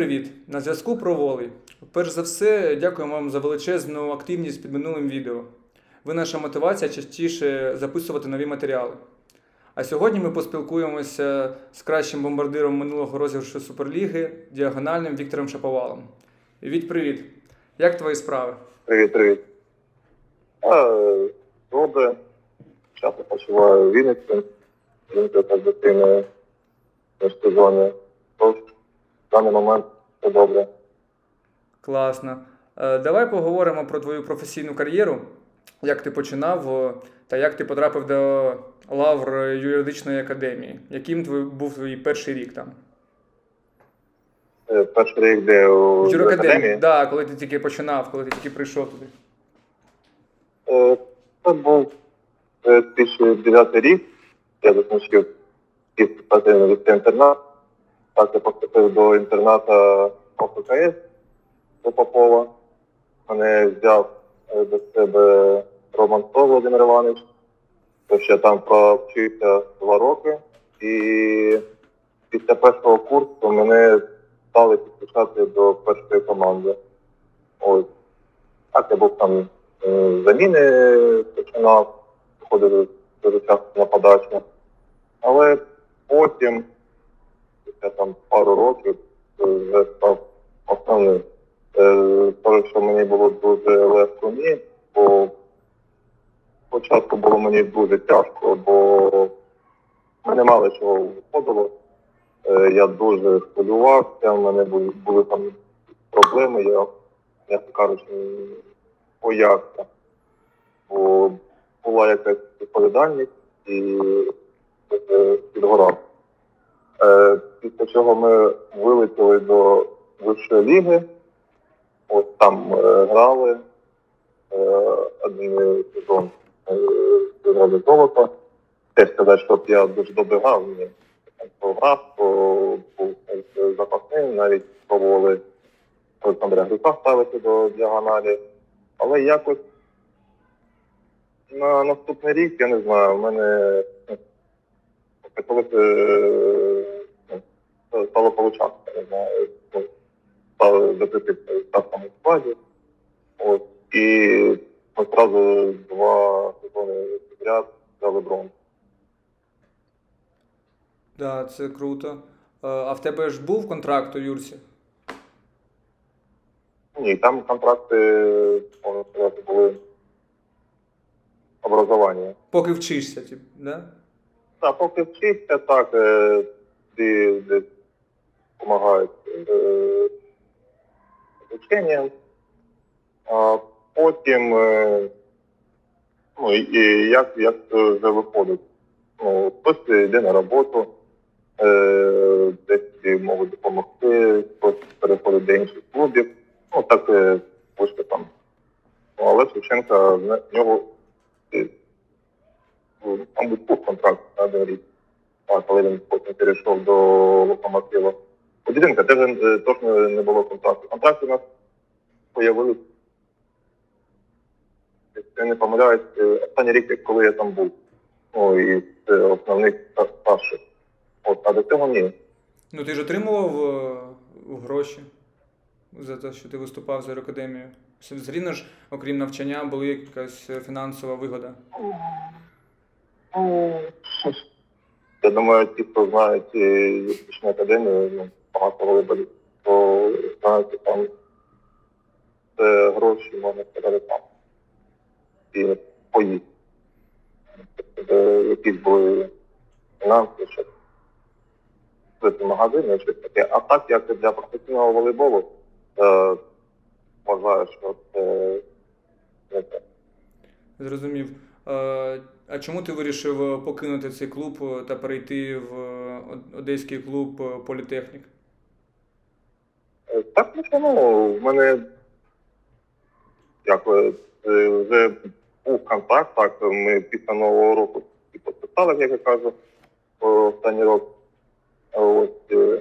Привіт! На зв'язку про волей. Перш за все, дякуємо вам за величезну активність під минулим відео. Ви наша мотивація частіше записувати нові матеріали. А сьогодні ми поспілкуємося з кращим бомбардиром минулого розіграшу Суперліги, діагональним Віктором Шаповалом. Віть, привіт! Як твої справи? Привіт, привіт. Добре. Часто почуваю в Вінниці. Жінка так дитини в даний момент все добре. Класно. Е, Давай поговоримо про твою професійну кар'єру, як ти починав та як ти потрапив до лавр юридичної академії. Яким твій був твій перший рік там? Е, Перший рік, де у юракадемії? академії. Да, коли ти тільки починав, коли ти тільки прийшов туди. Е, Це був е, 2009 рік. Я закінчив спеціальний інтернат. Так я поступив до інтерната ОККС до Попова. Мене взяв е, до себе Роман Сто Володимир Іванович. Тож я там провчився два роки. І після першого курсу мене стали підключати до першої команди. Ось. Так, я був там е, заміни починав, ходив дуже часто на подачу. Але потім, після там пару років, е, вже став основним. Е, Тому що мені було дуже легко ні, бо спочатку було мені дуже тяжко, бо мене мало чого виходило. Е, Я дуже хвилювався, в мене були, були там проблеми, я, як кажучи, боявся. Бо була якась відповідальність і підгорав. Е, Після чого ми вилетіли до вищої ліги, от там е, грали е, один сезон зіграли золото. Теж сказати, щоб я дуже добре грав, ні. Там програв, був запасним, навіть пробували Олександра Грика ставити до діагоналі. Але якось на наступний рік, я не знаю, в мене е, ну, стало получатися, стали закрити в старшому складі. От, і ми одразу два сезони підряд взяли бронзу. Да, це круто. А в тебе ж був контракт у Юрці? Ні, там контракти, можна сказати, були образування. Поки вчишся, тип, да? Так, поки вчишся, так, е, ті десь допомагають з вченням. А потім, е, ну, і, і як, як це вже виходить. Ну, хтось йде на роботу, е, десь можуть допомогти, хтось переходить до інших клубів. Ну, так е, вийшло там. Ну, але Шевченка в нього е, мабуть, був контракт на один коли він потім перейшов до локомотива. Діденка теж е, точно не було контракту. Контракти у нас появились. Я не помиляюсь, е, останній рік, коли я там був. Ну, і це основний ста- старший. От, а до цього ні. Ну ти ж отримував е, гроші за те, що ти виступав за академію. Все ж, окрім навчання, була якась фінансова вигода. Я думаю, ті, хто знають юридичну академію, ну, багато волейболів, то знають, що там це гроші, можна там. І. Тобто, якісь були фінанси, щоб купити магазини, щось таке. А так, як для професійного волейболу, е, вважаю, що це не те. Зрозумів. Е, А чому ти вирішив покинути цей клуб та перейти в одеський клуб е, Політехнік? Так, ну що, ну, в мене як е, е, вже був контакт, так, ми після Нового року і підписали, як я кажу, останній рок. Ось, е,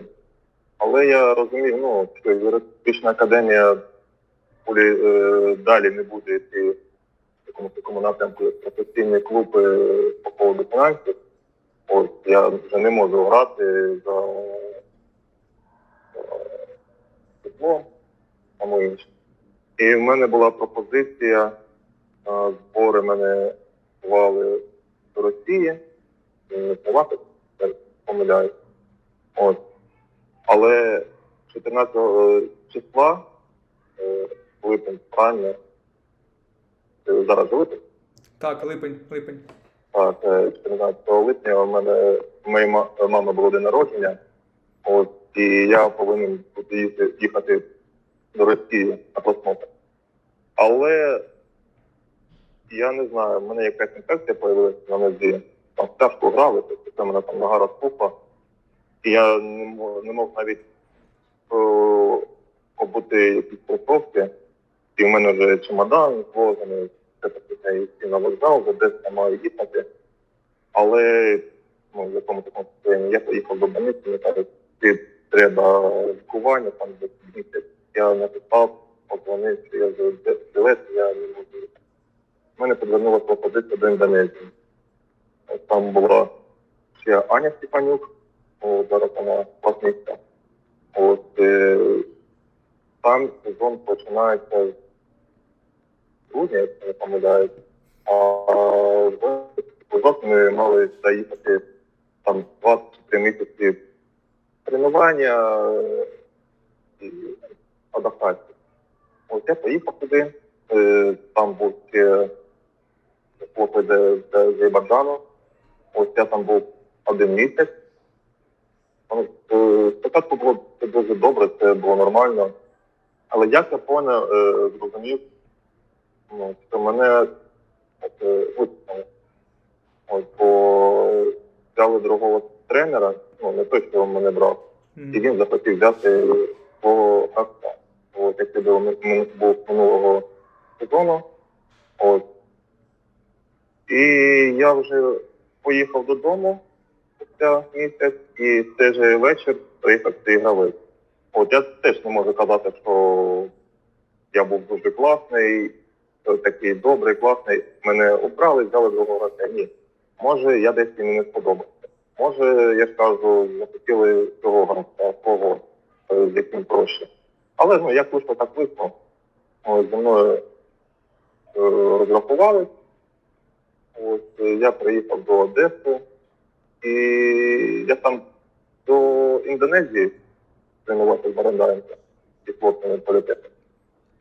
але я розумію, ну, що юридична академія полі, е, далі не буде йти в якомусь такому напрямку, як професійний клуб по поводу фінансів. Ось я вже не можу грати за житлом, тому інше. І в мене була пропозиція, е, збори мене бували до Росії, не помиляюсь. От. Але 14 числа, е, липень, правильно, е, зараз липень, Так, липень, липень. так, е, 14 липня у мене у моєї ма- мами було день народження. От, і я повинен туди їхати, до Росії на просмотр. Але я не знаю, в мене якась інфекція з'явилася на нозі. Там тяжко грали, тобто це мене там нога розпухла. І я не мог, не мог навіть о, обути якісь кросовки. І в мене вже чемодан зложений, це таке йти на вокзал, вже десь я маю їхати. Але ну, в якому такому стані я поїхав до больниці, мені кажуть, ти треба лікування, там десь місяць. Я написав, подзвонив, що я вже білет, я не можу. У мене підвернулася пропозиція до Індонезії. Там була ще Аня Степанюк, о, зараз вона власниця. От е, там сезон починається з грудня, якщо не помиляюсь. А в ми мали заїхати там 23 місяці тренування е, і адаптації. От я поїхав туди, е, там був хлопець з Азербайджану. Ось я там був один місяць. Е, Спочатку було це дуже добре, це було нормально. Але як я поняв, зрозумів, ну, що мене е, виписали. От, бо взяли другого тренера, ну не той, що мене брав, Мгм. і він захотів взяти свого гравця. От, який був, ми- ми- був минулого сезону. От. І я вже поїхав додому спустя місяць, і в цей же вечір приїхав цей гравець. От я теж не можу казати, що я був дуже класний, такий добрий, класний. Мене обрали, взяли другого гравця. Ні. Може, я десь їм не сподобався. Може, я ж кажу, захотіли цього гравця, е, з яким проще. Але ну, як вийшло, так вийшло. Зі мною е, розрахували. От, е, я приїхав до Одеси, і я там до Індонезії тренувався з Барандаєнка і хлопцями політехніки.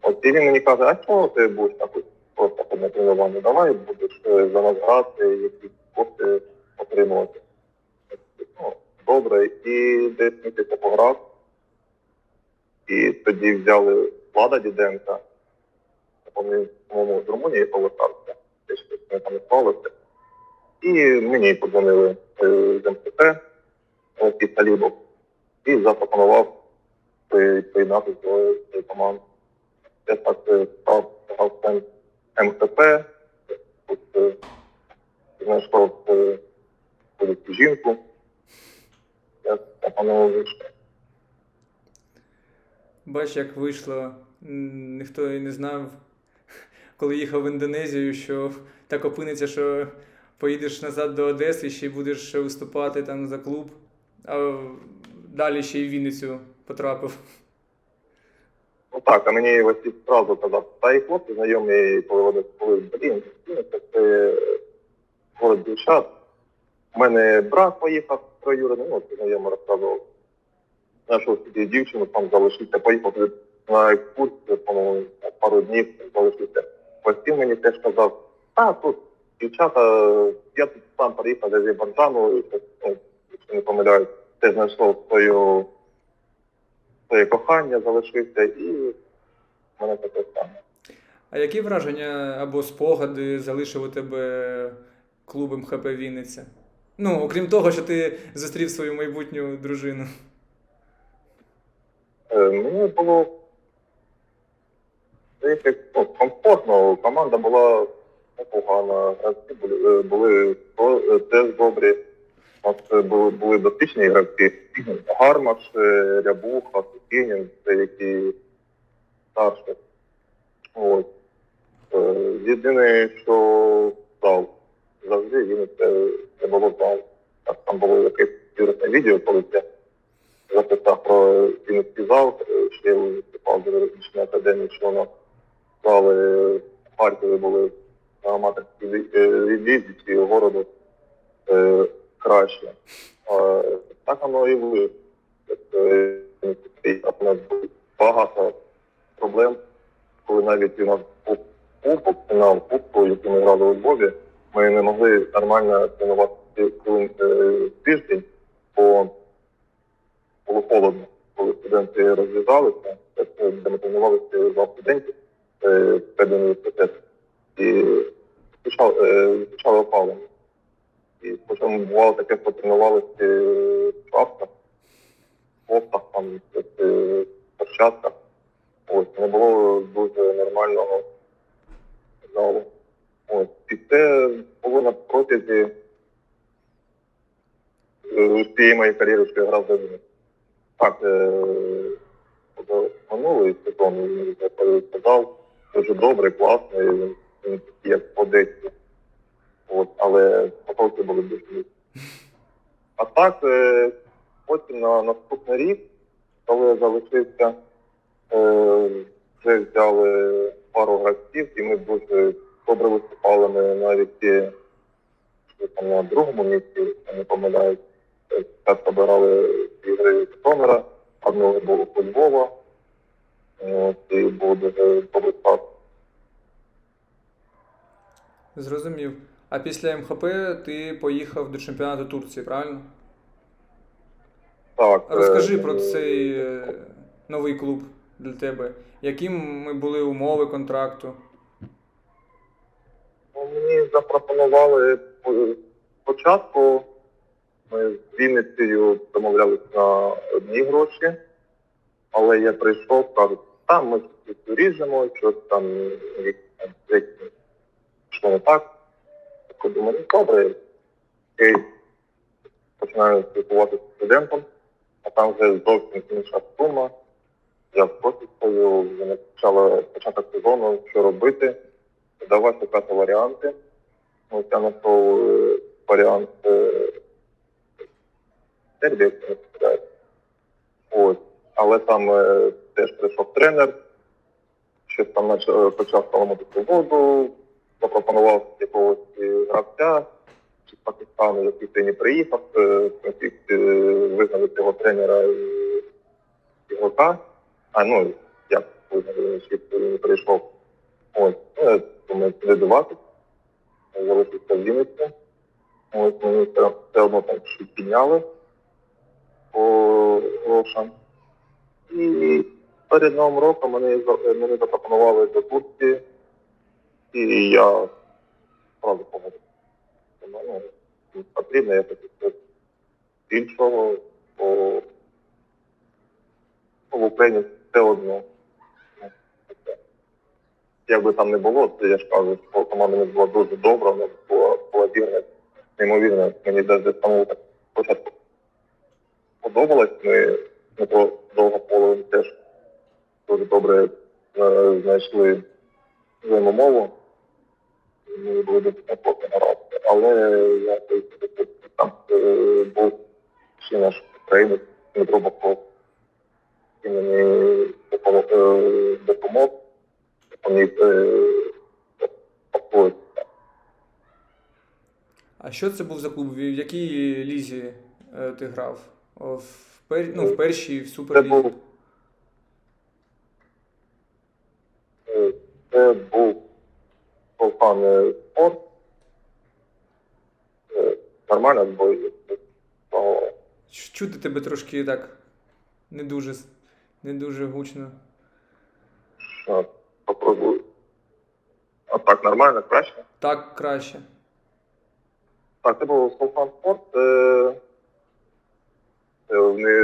От і він мені каже, а чого ти будеш так просто одне тренування? Давай будеш е, за нас грати, якісь кошти отримувати. Ну, добре, і десь місяця пограв. І тоді взяли Влада Діденка, по-моєму, з Румунії повертався, десь не там сталося. І мені подзвонили е, з МЦП, і Талібов, і запропонував при- приєднатися до команди. Я так е, став гравцем е, знайшов е, велику жінку. Я запропонував. Бач, як вийшло. Ніхто і не знав, коли їхав в Індонезію, що так опиниться, що поїдеш назад до Одеси і ще й будеш виступати там за клуб, а далі ще й в Вінницю потрапив. Ну так, а мені ось і одразу казав, та і хлопці знайомі, коли вони коли блін, це це город дівчат. У мене брат поїхав троюридний, ну, це знайомий розказував. Знайшов собі дівчину, там залишився, поїхав на екскурсію, по-моєму, пару днів залишився. Ось мені теж казав, а тут дівчата, я тут сам приїхав з Азербайджану, ну, якщо не помиляюсь, теж знайшов свою своє кохання залишився і мене таке саме. А які враження або спогади залишив у тебе клуб МХП Вінниця? Ну, окрім того, що ти зустрів свою майбутню дружину. Е, Мені було здається, ну, комфортно, команда була непогана, гравці були, е, були то- теж добрі. У е, були, були досвідчені гравці. Гармаш, е, Рябуха, Сукінін, це які старші. От. Е, Єдине, що зал. Завжди він це не було. Так, там було якесь вірусне відео, коли це записав про Вінницький зал, е, ще виступав до Російської академії, що вона зали в Харкові були на аматорській лі- е, лізі цього городу е, краще. А, так воно і ви. Е, У нас було багато проблем, коли навіть у нас був кубок, фінал кубку, який ми грали у Львові, ми не могли нормально тренувати е, тиждень, бо було холодно, коли студенти розв'язалися, е, де ми тренувалися два студентів е, перед університетом. І е, почали опалення. І потім бувало таке, що тренувалися в шапках, кофтах, там, е, перчатках. Ось, не було дуже нормального залу. Ось. І це було на протязі е, всієї моєї кар'єри, що я грав за Вінницю. Так, е, минулий сезон він сказав, дуже він такий, як в Одесі. От, але потоки були дуже низькі. А так, е, потім на наступний рік, коли я залишився, вже взяли пару гравців, і ми дуже добре виступали. Ми навіть е, там на другому місці, якщо не помиляюсь, е, так обирали ігри Житомира, одного було у Львова. І був дуже добрий старт. Зрозумів. А після МХП ти поїхав до чемпіонату Турції, правильно? Так, е, Розкажи про цей е, новий клуб для тебе. Якими були умови контракту? Ну, запропонували е, спочатку. Ми з Вінницею домовлялися на одні гроші, але я прийшов, кажуть, там ми щось уріжемо, щось там пішло не так. Я думаю, ну добре, окей, починаю спілкуватися з студентом, а там вже зовсім інша сума. Я в профі стою, вже почала початок сезону, що робити давай шукати варіанти. Ось я якщо не помиляюсь. Ось. Але там е, теж прийшов тренер, щось там е, почав поламати воду, запропонував якогось гравця чи з Пакистану, який ти не приїхав, е, е, визнали цього тренера ігрока. А ну, як визнали, не прийшов. Ось, ну, думаю, слідувати. Залишився в Вінниці. Ось мені все, одно там підняли по грошам. І перед Новим роком мене, за- мене запропонували до Турції, і я одразу погодився. Ну, потрібно якось щось іншого, бо в Україні все одно. Як би там не було, це я ж кажу, що команда не була дуже добра, вона була, була вірна, неймовірна. Мені навіть самому так спочатку подобалось. Ми Дмитро Довгополовим теж дуже добре е, знайшли взаємомову. Ми були дуже комфортно грати. Але я там е, був ще наш українець Дмитро Баков. Він мені е, допомог вони е, освоїться. А що це був за клуб? В якій лізі е, ти грав? В, пер... ну, в першій, в Це суперлізі? був, е, це був Волкан е, спорт. Е, Нормально збою. Чути тебе трошки так не дуже, не дуже гучно. Попробую. А так, нормально, краще? Так краще. Так, це був Волкан спорт. Е, е,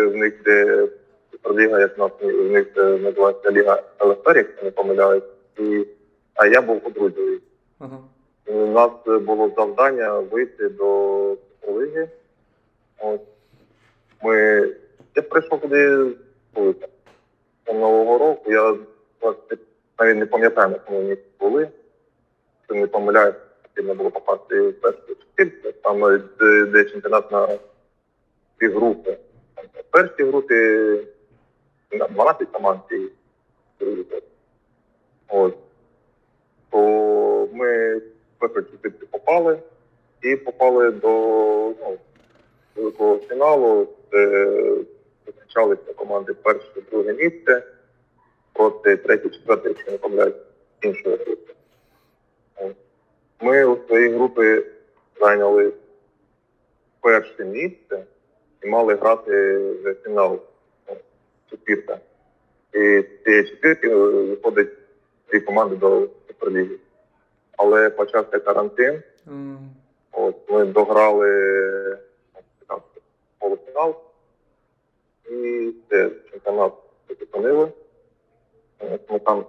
в них, де Суперліга, як нас в них е, називається Ліга ЛФР, якщо не помиляюсь. І, а я був у друзі. Ага. У нас було завдання вийти до Суперлиги. От. Ми... Я прийшов туди навіть не пам'ятаю, на якому місці були. Якщо не помиляюсь, потрібно було попасти в першу четвірку. Там де, де чемпіонат на дві групи. В першій групі на 12 команд і другій. От. То ми в першу чотирці попали і попали до ну, великого фіналу, де зустрічалися команди перше, друге місце проти третє, четверте, якщо не помиляюсь, іншої групи. Ми у своїй групі зайняли перше місце і мали грати в фінал четвірка. І з цієї четвірки е, виходить дві команди до Суперліги. Але почався карантин. М, От ми дограли полуфінал. І це чемпіонат зупинили. Е, Ми там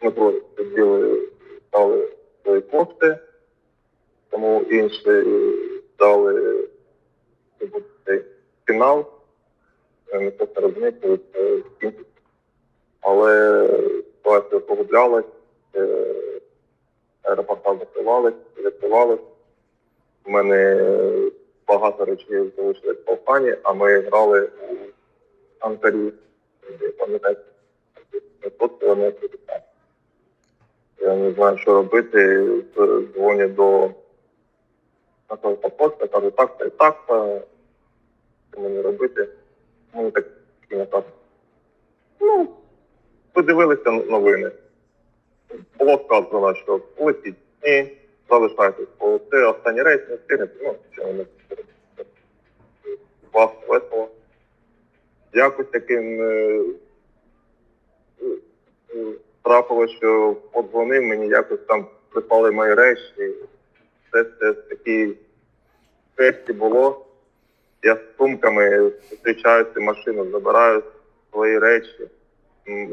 Дмитро сиділи, дали свої кошти, тому інші дали цей фінал. Е, Ми просто це скінчиться. Але ситуація погублялась, е, аеропорта закривались, відкривались. У мене багато речей залишились в Полтані, а ми грали у Анкарі, пам'ятаєте, 500 кілометрів. від. Я не знаю, що робити. Дзвоню до Наталі Попоцька, кажу, так, так, так, та що мені робити. Мені так і не так. Ну, подивилися новини. Було сказано, що летіть. Ні, залишайтесь. Бо це останній рейс, не встигнете. Ну, що не Вас весело. Якось таким е, е, е, трапило, що подзвонив мені, якось там припали мої речі. Це, це такі фесті було. Я з сумками зустрічаюся машину, забираю свої речі.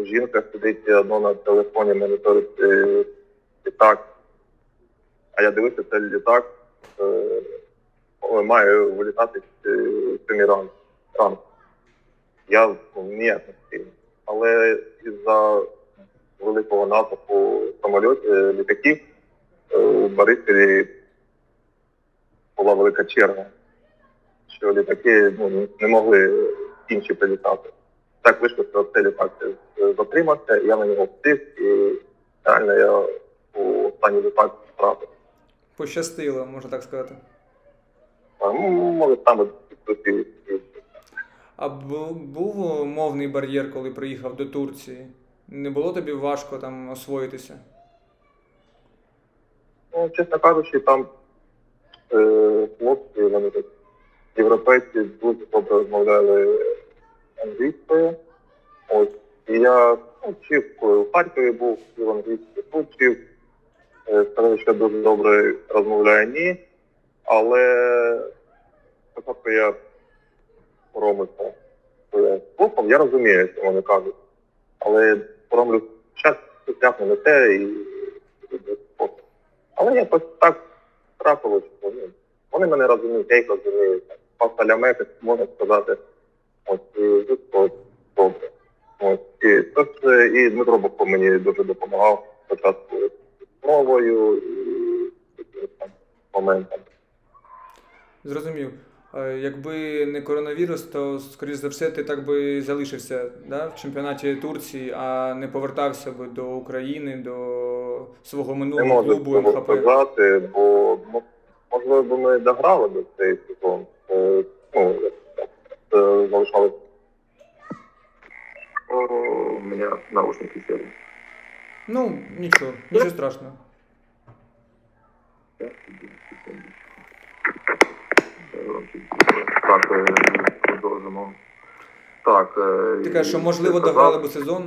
Жінка сидить одно на телефоні, моніторить е, літак. А я дивився, це літак е, має вилітати е, сьомій ран- ранку. Я ніяк не. Але із-за великого натовпу самольотів, е, літаків е, у Борисполі була велика черга, що літаки ну, не могли інші прилітати. Так вийшло, що цей літак затримався, я на нього встиг, і реально я у останній літак втратив. Пощастило, можна так сказати. А, ну, може, саме. А був мовний бар'єр, коли приїхав до Турції? Не було тобі важко там освоїтися? Ну, чесно кажучи, там е, хлопці, вони так європейці дуже добре розмовляли англійською. Ось. І я ну, вчив, коли в Харкові був, вчив англійською, тут вчив. Е, Сказали, що дуже добре розмовляю ні. Але спочатку я соромився. що я розумію, що вони кажуть. Але соромлюсь, час ясно не те і, і але якось так трапилось, що ну, вони мене розуміють, я їх розумію. Пасалямети, можна сказати. Ось і добре. Ось і тож е, і Дмитро Бобко мені дуже допомагав спочатку мовою і якимось там моментами. Зрозумів. Е, Якби не коронавірус, то, скоріш за все, ти так би залишився да, в чемпіонаті Турції, а не повертався би до України, до свого минулого можу клубу МХП. сказати, бо ну, можливо б ми дограли до цей сезон. Е, Ну, е, залишалось. О, У мене наушники сели. Ну, нічого, нічого страшного. Так, е, продовжимо. Так. е, Ти кажеш, що можливо дограли би сезон.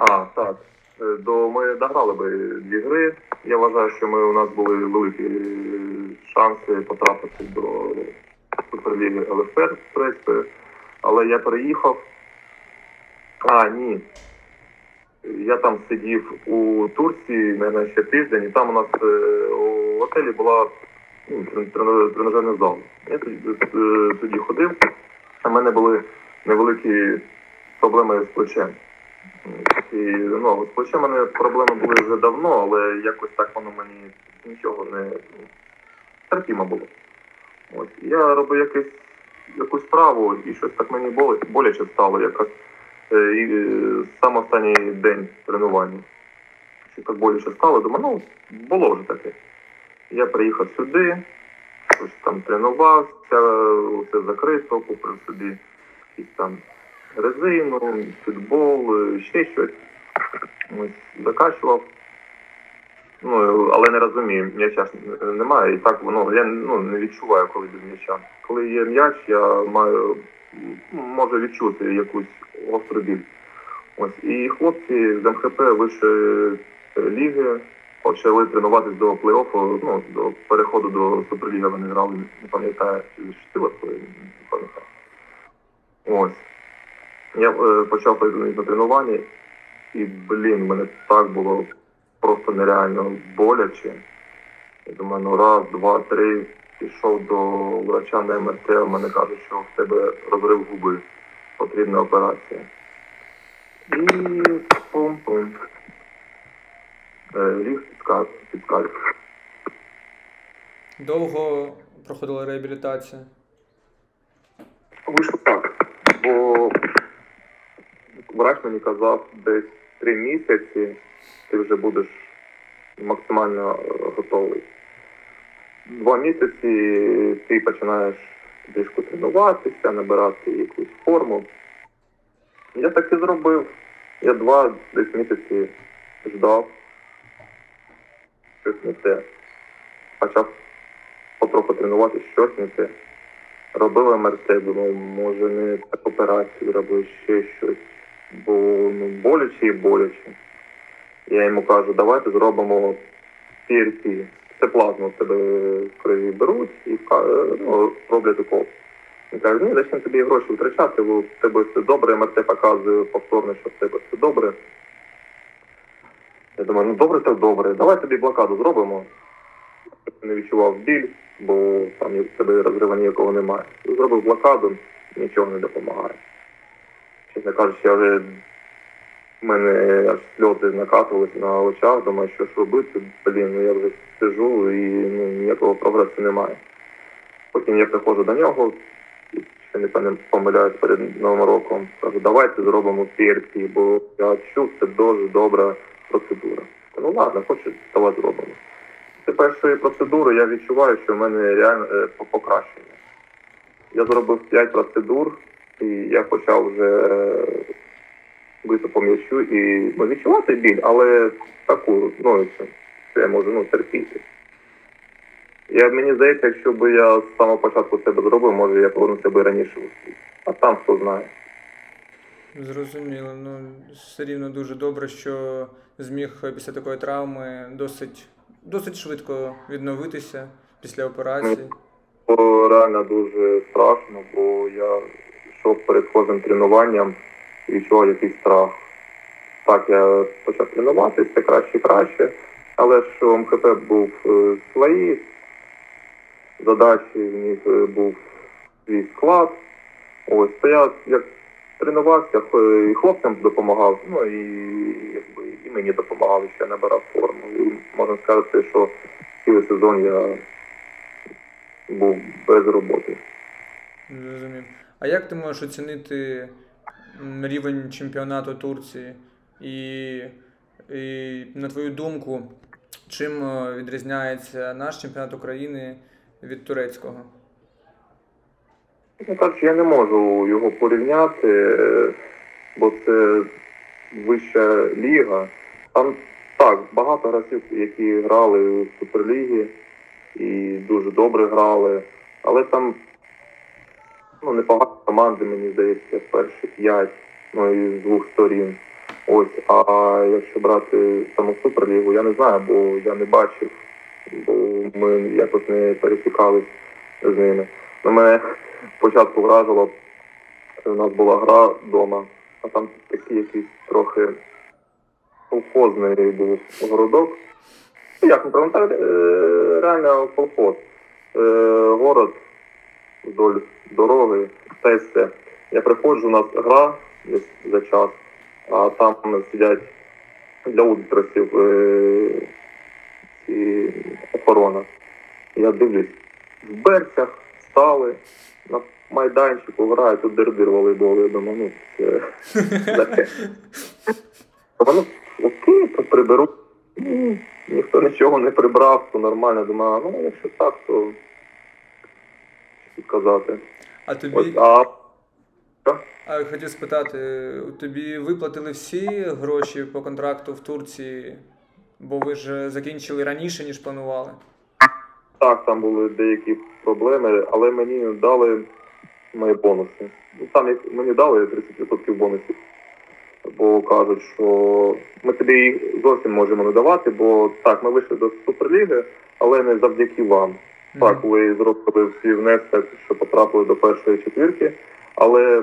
А, так. Е, До ми дограли би дві гри. Я вважаю, що ми у нас були великі шанси потрапити до Суперліги ЛФР з Турецької. Але я переїхав. А, ні. Я там сидів у Турції, мабуть, ще тиждень, і там у нас у готелі була ну, трен- трен- тренажерний. Я тоді, е, тоді ходив, а в мене були невеликі проблеми з плечем. І ну, з плечем мене проблеми були вже давно, але якось так воно мені нічого не терпімо було. Ось. Я робив якийсь якусь справу, і щось так мені боляче стало, якраз е, і, е, саме останній день тренування. Що так боляче стало, думаю, ну, було вже таке. Я приїхав сюди, щось там тренувався, все закрито, купив собі якісь там резину, футбол, ще щось. Ось, закачував. Ну, але не розумію, м'яча ж немає, і так воно я ну, не відчуваю, коли без м'яча. Коли є м'яч, я маю можу відчути якусь гостру біль. Ось і хлопці з МХП вищої ліги почали тренуватись до плей-оффу, ну до переходу до Суперліги вони грали, не пам'ятаю, чи защитила не пам'ятаю. Ось. Я е, почав ходити на тренування, і, блін, мене так було просто нереально боляче. Я думаю, ну раз, два, три, пішов до врача на МРТ, а мене кажуть, що в тебе розрив губи, потрібна операція. І пум-пум. Е, Ліг підсказ, підсказ. Довго проходила реабілітація. Вийшло так, бо врач мені казав, десь три місяці ти вже будеш максимально е, готовий. Два місяці ти починаєш трішки тренуватися, набирати якусь форму. Я так і зробив. Я два десь місяці ждав. Щось не те. Почав потроху тренуватися, щось не те. Робив МРТ, думав, може не так операцію робив, ще щось. Бо ну, боляче і боляче. Я йому кажу, давайте зробимо PRP. Це плазму тебе в крові беруть і ну, роблять укол. Він каже, ні, зачем тобі гроші втрачати, бо в тебе все добре, МРТ показує повторно, що в тебе все добре. Я думаю, ну добре, так добре. Давай тобі блокаду зробимо. Не відчував біль, бо там в тебе розриву ніякого немає. Зробив блокаду, нічого не допомагає. Чесно кажучи, я вже в мене аж сльози накатувалися на очах, думаю, що ж робити, блін, ну я вже сижу і ну, ніякого прогресу немає. Потім я приходжу до нього, ще не помиляюсь перед Новим роком. Кажу, давайте зробимо PRP, бо я чув, це дуже добра процедура. Ну ладно, хочу, давай зробимо. Після першої процедури я відчуваю, що в мене реально е, покращення. Я зробив 5 процедур, і я почав вже е, бити по м'ячу і ну, відчувати біль, але таку, ну, це, я можу ну, терпіти. Я, мені здається, якщо б я з самого початку себе зробив, може я повернувся би раніше у світ. А там хто знає. Зрозуміло. Ну, все рівно дуже добре, що зміг після такої травми досить, досить швидко відновитися після операції. Було реально дуже страшно, бо я йшов перед кожним тренуванням і відчував якийсь страх. Так, я почав тренуватися краще краще, але ж МХП був е, свої задачі, в них е, був свій склад. Ось, то я як тренувався, і хлопцям допомагав, ну і якби і мені допомагали, що я набирав форму. І можна сказати, що цілий сезон я був без роботи. Зрозумів. А як ти можеш оцінити рівень чемпіонату Турції? І, і на твою думку, чим е, відрізняється наш чемпіонат України від турецького? Чесно кажучи, я не можу його порівняти, бо це вища ліга. Там так, багато гравців, які грали в Суперлігі і дуже добре грали, але там ну, непогані команди, мені здається, перші п'ять, ну і з двох сторін. Ось, а якщо брати саму Суперлігу, я не знаю, бо я не бачив, бо ми якось не пересікались з ними. Ну, мене спочатку вразило, у нас була гра вдома, а там такий якийсь трохи колхозний був городок. Ну, як не пам'ятаю, е, реально колхоз. Е, Город вдоль дороги, й все. Я приходжу, у нас гра десь за час, а там сидять для ультрасів е, охорона. Я дивлюсь, в берцях стали, майданчику граю, тут дирдир волейбол, я думаю, ну, це. Вони окей, то приберуть. Ну, ніхто нічого не прибрав, то нормально. Думаю, ну якщо так, то казати. А тобі, а а хотів спитати, тобі виплатили всі гроші по контракту в Турції, бо ви ж закінчили раніше, ніж планували. так, там були деякі проблеми, але мені дали мої бонуси. Ну, там їх- мені дали 30% бонусів. Бо кажуть, що ми тобі їх зовсім можемо не давати, бо так, ми вийшли до Суперліги, але не завдяки вам. Так, ви зробили всі внесок, що потрапили до першої четвірки, але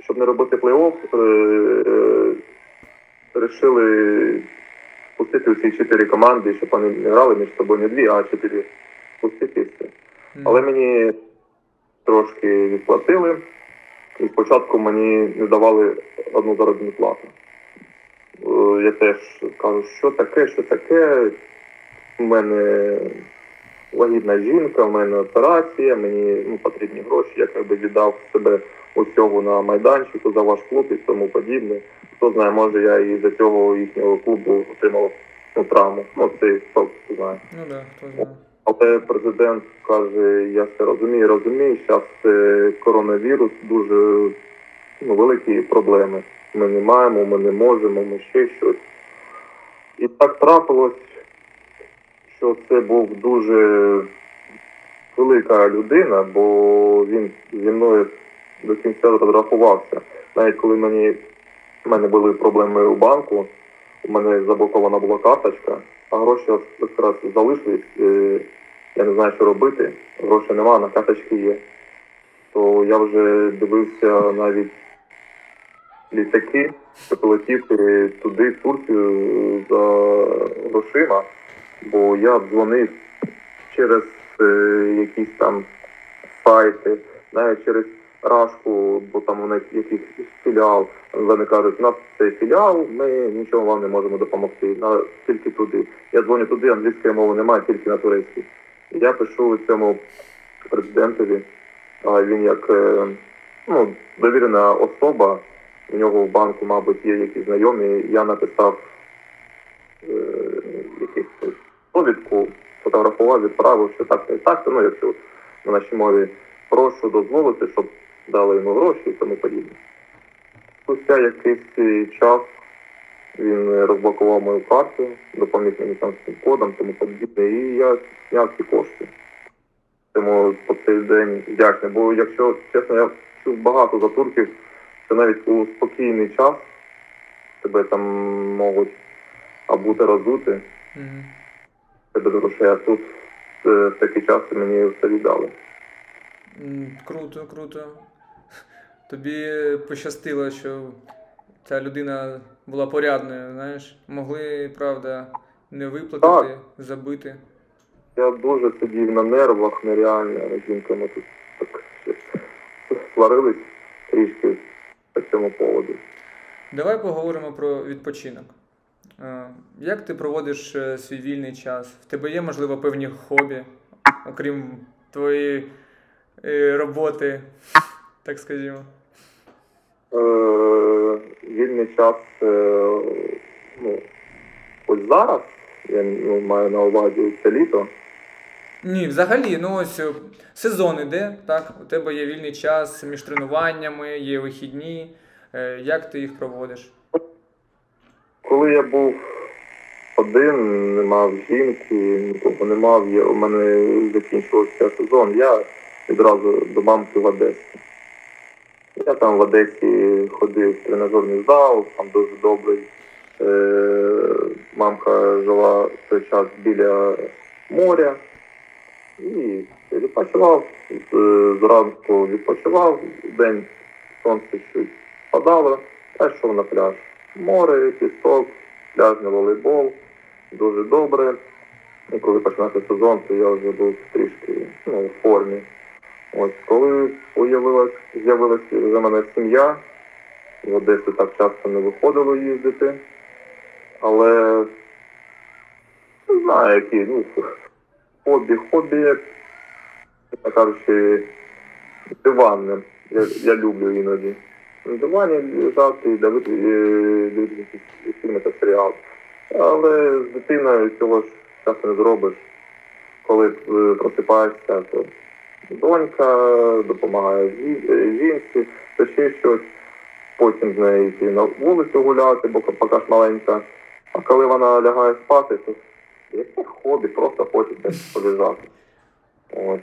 щоб не робити плей-офф, е, вирішили пустити всі чотири команди, щоб вони не грали між собою не дві, а чотири пустити і все. Але мені трошки відплатили, і спочатку мені не давали одну заробітну плату. Е, Я теж кажу, що таке, що таке. У мене вагітна жінка, в мене операція, мені ну, потрібні гроші, я якби віддав себе усього на майданчику за ваш клуб і тому подібне. Хто знає, може я і за цього їхнього клубу отримав ну, травму. Ну, це хто знає. Ну так, да, хто знає. Але президент каже, я все розумію, розумію, зараз коронавірус дуже ну, великі проблеми. Ми не маємо, ми не можемо, ми ще щось. І так трапилось, що це був дуже велика людина, бо він зі мною до кінця розрахувався. Навіть коли мені в мене були проблеми у банку, у мене заблокована була карточка, а гроші якраз залишились. е, я не знаю, що робити, грошей нема, на карточки є. То я вже дивився навіть літаки, щоб летіти туди, в Турцію, за грошима, бо я дзвонив через е, якісь там сайти, навіть через Рашку, бо там них якийсь філіал. Вони кажуть, у нас цей філіал, ми нічого вам не можемо допомогти. На тільки туди. Я дзвоню туди, англійської мови немає, тільки на турецькій. Я пишу цьому президентові, а він як е, ну, довірена особа, у нього в банку, мабуть, є якісь знайомі. Я написав е, якусь довідку, фотографував, відправив, що так, і так, ну якщо на нашій мові прошу дозволити, щоб дали йому гроші і тому подібне. Спустя якийсь е, час він е, розблокував мою карту, допоміг мені там з цим кодом, тому подібне, і я зняв ці кошти. Тому по цей день вдячний. Бо якщо чесно, я чув багато за турків, що навіть у спокійний час тебе там можуть абути роздути Мгм. тебе до грошей, а тут е, в такий час мені все віддали. М, Круто, круто. Тобі пощастило, що ця людина була порядною, знаєш. Могли, правда, не виплатити, забити. Я дуже сидів на нервах, нереально. Жінка ми тут так сварились трішки по цьому поводу. Давай поговоримо про відпочинок. Е, Як ти проводиш е, свій вільний час? В тебе є, можливо, певні хобі, окрім твоєї е, роботи, так скажімо. Е, вільний час, е, ну, ось зараз, я ну, маю на увазі це літо. Ні, взагалі, ну ось е, сезон іде, так? У тебе є вільний час між тренуваннями, є вихідні. Як ти їх проводиш? Коли я був один, не мав жінки, нікого не мав, я, у мене закінчився сезон, я відразу до мамки в Одесі. Я там в Одесі ходив в тренажерний зал, там дуже добрий. Е, мамка жила в той час біля моря. І відпочивав, зранку відпочивав, день сонце щось падало, та йшов на пляж. Море, пісок, пляжний волейбол, дуже добре. І коли починався сезон, то я вже був трішки ну, в формі. Ось коли з'явилася вже в мене сім'я, в Одесі так часто не виходило їздити, але не знаю, які, ну, хобі, хобі, як кажучи, диванним. Я, я люблю іноді. На дивані лежати, е, дивитися фільми та серіал. Але з дитиною цього ж часто не зробиш. Коли е, просипаєшся, то донька допомагає жінці, то ще щось. Потім з нею йти на вулицю гуляти, бо поки ж маленька. А коли вона лягає спати, то яке хобі, просто хочеться полежати. Ось.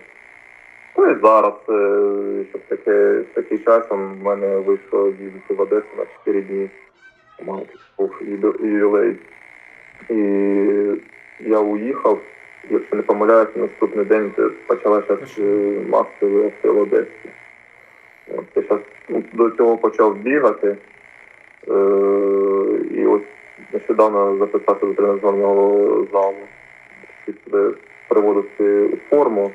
Ну і зараз, е, щоб таке, такий часом в мене вийшло їздити в Одесу на 4 дні. Тут був ювілей. І я уїхав, якщо не помиляюся, наступний день це почалася е, в Одесі. От, я зараз до цього почав бігати. Е, і ось нещодавно записався до тренажерного залу. Приводити у форму.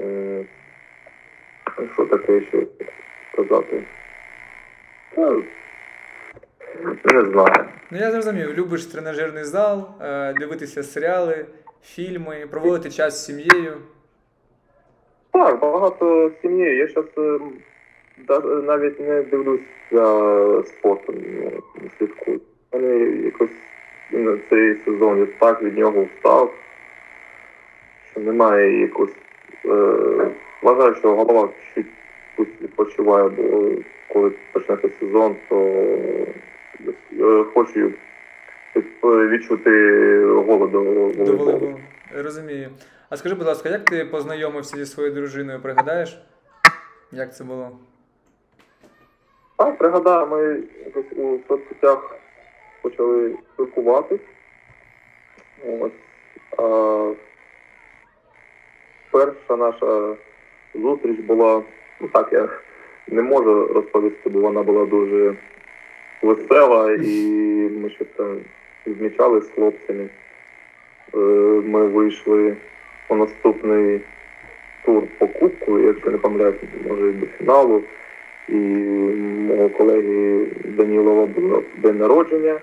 Е, що таке ще сказати? Не знаю. Ну я зрозумів, любиш тренажерний зал, дивитися серіали, фільми, проводити час з сім'єю. Так, багато сім'ї. Я зараз навіть не дивлюсь за спортом, ну, не слідкую. Мене якось на цей сезон я так від нього встав, що немає якось. Е, вважаю, що голова чуть відпочиває, бо коли почнеться сезон, то я хочу відчути голод до До волейболу. волейболу. Розумію. А скажи, будь ласка, як ти познайомився зі своєю дружиною, пригадаєш? Як це було? Так, пригадаю, ми якось у соцсетях почали спілкуватись. Ось. А, перша наша зустріч була, ну так, я не можу розповісти, бо вона була дуже весела і ми ще там змічали з хлопцями. Е, Ми вийшли у наступний тур по кубку, якщо не помиляюся, може і до фіналу. І мого колеги Данілова було день народження.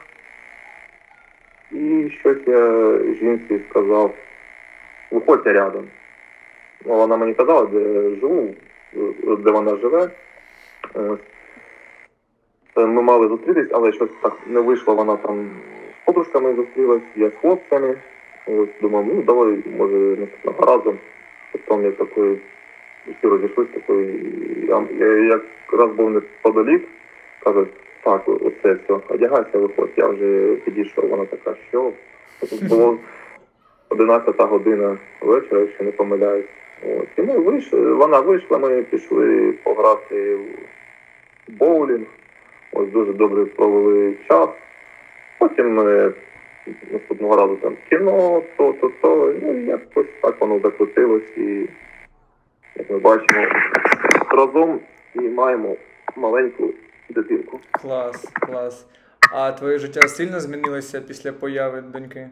І щось я жінці сказав, виходьте рядом. Ну, вона мені казала, де я живу, де вона живе. Ми мали зустрітись, але щось так не вийшло, вона там з подружками зустрілась, я з хлопцями. Ось думав, ну давай, може, наступного разу. Потім я такий всі розійшлися такої. Я, я якраз був неподалік, каже, так, оце все, одягайся, виходь. Я вже підійшов, вона така, що Тут було 11 година вечора, якщо не помиляюсь. От. І ми вийшли, вона вийшла, ми пішли пограти в боулінг. Ось дуже добре провели час. Потім наступного разу там кіно, то, то, то. Ну, і якось так воно закрутилось і як ми бачимо, разом і маємо маленьку дитинку. Клас, клас. А твоє життя сильно змінилося після появи доньки?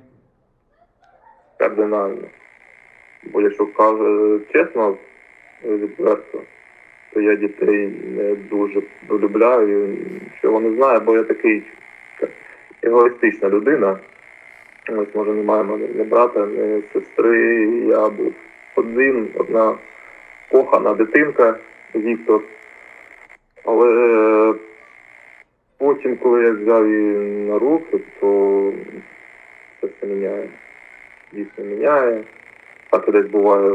Кардинально. Бо якщо кажу чесно, відверто, то я дітей не дуже полюбляю. Чого не знаю, бо я такий егоїстична людина. Ось може немає в мене ні брата, ні сестри. Я був один, одна кохана дитинка Віктор. Але е, потім, коли я взяв її на руки, то це все міняє. Дійсно міняє. І десь буває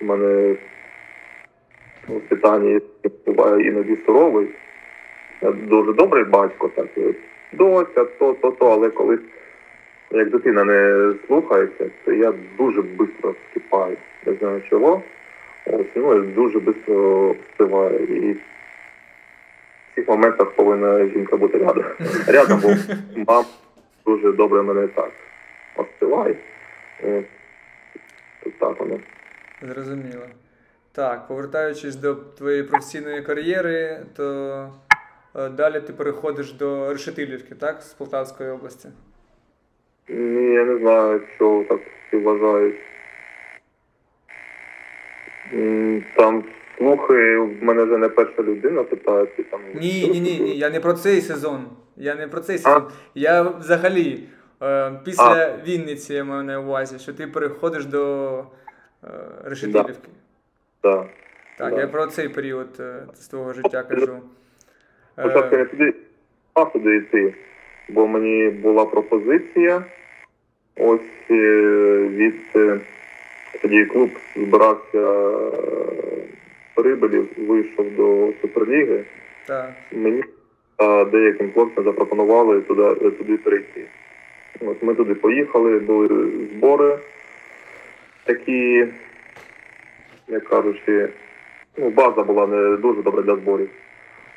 у мене в питанні буває іноді суровий. Я дуже добрий батько, так доця, то, то, то, але коли як дитина не слухається, то я дуже швидко вскипаю. Не знаю чого. Ось, ну, я дуже швидко вспіваю. І в цих моментах повинна жінка бути рядом. Рядом, бо мама дуже добре мене так. Ось так воно. Зрозуміло. Так, повертаючись до твоєї професійної кар'єри, то далі ти переходиш до Решетилівки, так, з Полтавської області. Ні, я не знаю, що так вважають. Там слухи, в мене вже не перша людина питається. Там, Ні, ні, ні, ні, я не про цей сезон. Я не про цей сезон. Я взагалі е, після Вінниці я маю на увазі, що ти переходиш до е, Решетилівки. Да. Так, Да. я про цей період е, з твого життя кажу. Спочатку я туди мав туди йти, бо мені була пропозиція. Ось е, від е, тоді клуб збирався е, Рибелів, вийшов до Суперліги. так. Мені та деяким хлопцям запропонували туди, туди перейти. От ми туди поїхали, були збори такі, як кажучи, ну, база була не дуже добра для зборів.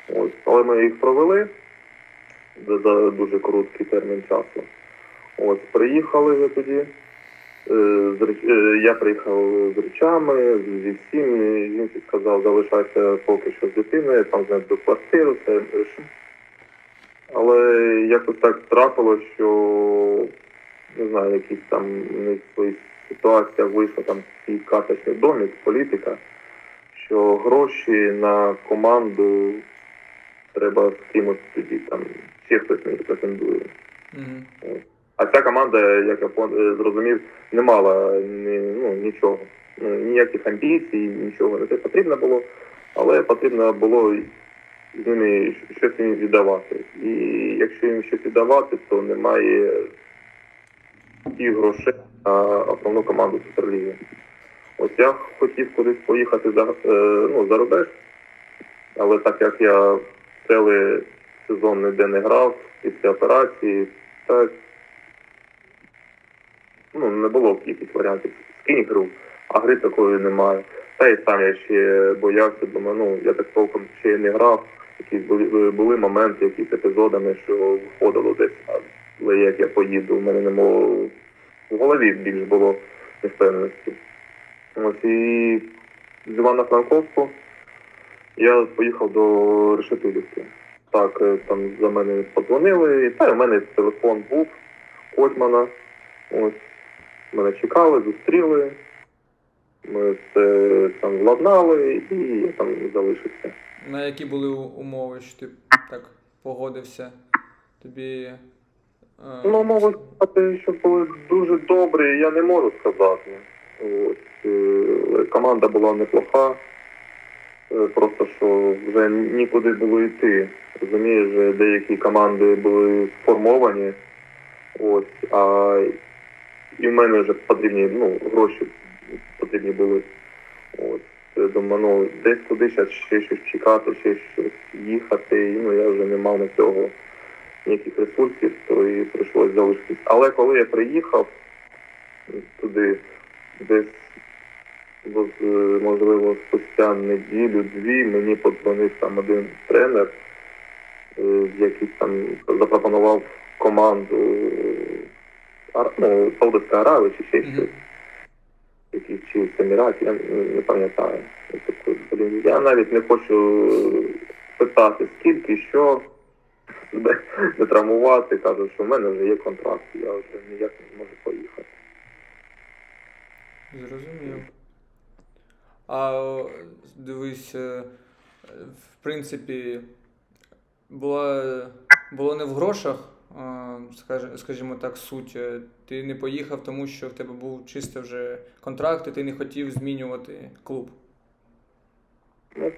Ось. Але ми їх провели за, дуже короткий термін часу. Ось, приїхали вже тоді. Е, е, Я приїхав з речами, зі всім. і Жінці сказав, залишайся поки що з дитиною, там знайду квартиру, це рішимо. Але якось так трапилось, що не знаю, якісь там ситуація вийшла там такий карточний домик, політика, що гроші на команду треба з кимось тоді там, ще хтось не претендує. Угу. А ця команда, як я е, зрозумів, не мала ні, ну, нічого. Ну, ніяких амбіцій, нічого не те потрібно було, але потрібно було з ними щось їм віддавати. І якщо їм щось віддавати, то немає тих грошей на основну команду Суперліги. Ось я хотів кудись поїхати за, е, ну, за рубеж, але так як я цілий сезон ніде не грав після операції, так ну, не було якихось варіантів. Скинь гру, а гри такої немає. Та й сам я ще боявся, думаю, ну я так толком ще не грав. Якісь були, були моменти, якісь епізодами, що входило десь, але як я поїду, в мене не було в голові більш було невпевненості. Ось і з Івана Франковську я поїхав до Решетилівки. Так, е, там за мене подзвонили, та й у мене телефон був Котьмана. Ось мене чекали, зустріли. Ми все там владнали і я там залишився. На які були умови, що ти так погодився? Тобі. е, Ну, можу сказати, що були дуже добрі, я не можу сказати. Ось, е, команда була неплоха. Е, Просто що вже нікуди було йти. Розумієш, деякі команди були сформовані. Ось, а і в мене вже потрібні, ну, гроші потрібні були. Я думаю, ну, десь зараз ще щось чекати, ще щось їхати. І, ну, я вже не мав на цього ніяких ресурсів, то і прийшлось залишитись. Але коли я приїхав туди, десь можливо спустя неділю-дві мені подзвонив там один тренер, е, який там запропонував команду е, ну, Саудовська Аравія чи ще щось. Якийсь чи з Еміратів, я не, пам'ятаю. Я навіть не хочу питати, скільки, що, не травмувати. Кажу, що в мене вже є контракт, я вже ніяк не можу поїхати. Зрозумів. А дивись, е, в принципі, була, було не в грошах, скажімо так, суть. Е, Ти не поїхав, тому що в тебе був чисто вже контракт, і ти не хотів змінювати клуб. Ну,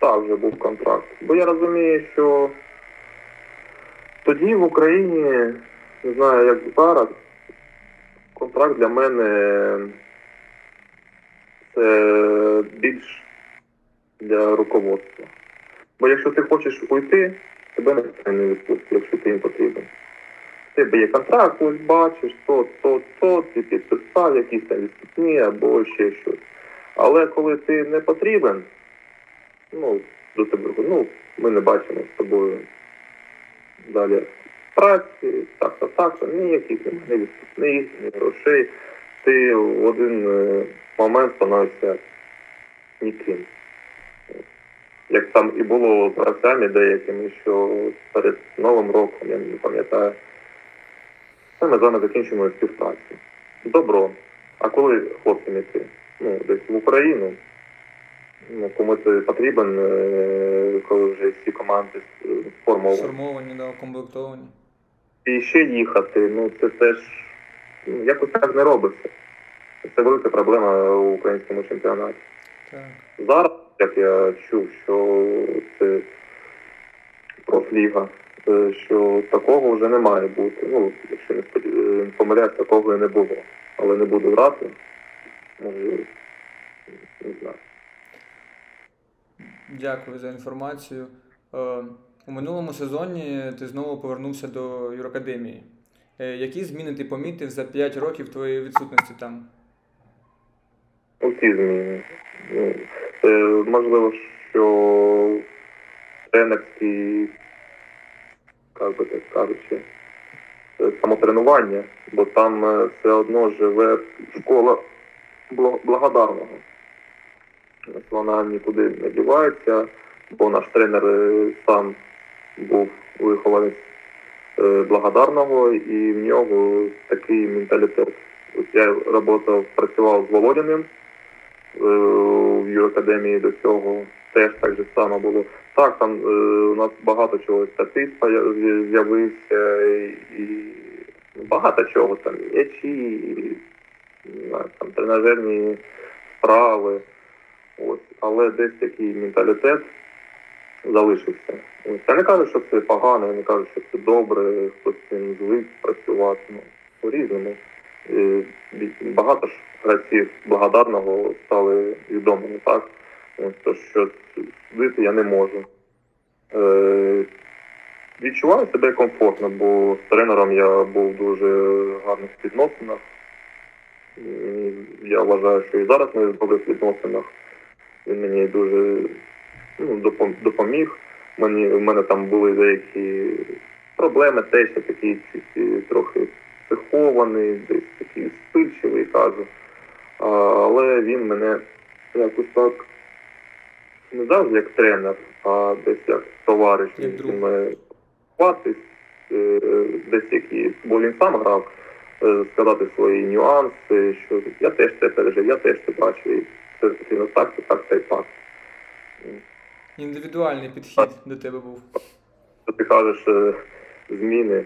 Так, вже був контракт. Бо я розумію, що тоді в Україні, не знаю, як зараз, контракт для мене це більш для руководства. Бо якщо ти хочеш уйти, тебе ніхто не відпустить, якщо ти їм потрібен. В тебе є контракт, ось бачиш, то, то, то, ти підписав якісь там відступні або ще щось. Але коли ти не потрібен, ну, до тебе, ну, ми не бачимо з тобою далі праці, так, так, так, ніяких немає відступних, ні грошей. Ти в один е, момент становишся ніким. Як там і було з гравцями деякими, що перед Новим роком, я не пам'ятаю, це ми з вами закінчимо співпрацю. Добро. А коли хлопцям йти? Ну, десь в Україну, ну, кому це потрібен, е, коли вже всі команди е, сформовані. Сформовані, да, укомплектовані. І ще їхати, ну це теж ну, якось так не робиться. Це велика проблема у українському чемпіонаті. Так. Зараз як я чув, що це профліга, е, що такого вже не має бути. Ну, якщо не е, не помиляюсь, такого і не було. Але не буду грати. Може, не знаю. Дякую за інформацію. Е, У минулому сезоні ти знову повернувся до Юракадемії. Е, Які зміни ти помітив за 5 років твоєї відсутності там? Усі зміни. Ну, е, можливо, що тренерський, як би так кажучи, е, самотренування, бо там все одно живе школа бла- благодарного. Вона нікуди не дівається, бо наш тренер сам був вихованець благодарного, і в нього такий менталітет. Ось я працював, працював з Володяним е, в Юракадемії до цього теж так же само було. Так, там е, у нас багато чого статист з'явився і, багато чого там, м'ячі, там тренажерні справи. Ось. Але десь такий менталітет залишився. Я не кажу, що це погано, не кажу, що це добре, хтось цим звик працювати. Ну, по-різному. Багато ж гравців благодарного стали відомими, так? То, що судити я не можу. Е, відчуваю себе комфортно, бо з тренером я був в дуже гарних відносинах. Я вважаю, що і зараз ми в добрих відносинах. Він мені дуже ну, допоміг. Мені, в мене там були деякі проблеми, теж я е, трохи психований, десь такий спильчивий, кажу. А, але він мене якось так не завжди як тренер, а десь як товариш. Як мене хватить, е, десь які, бо він сам грав, е, сказати свої нюанси, що я теж це пережив, я теж це бачив. І це потрібно так, це так, це і так. Індивідуальний підхід до тебе був. Ти кажеш е, зміни.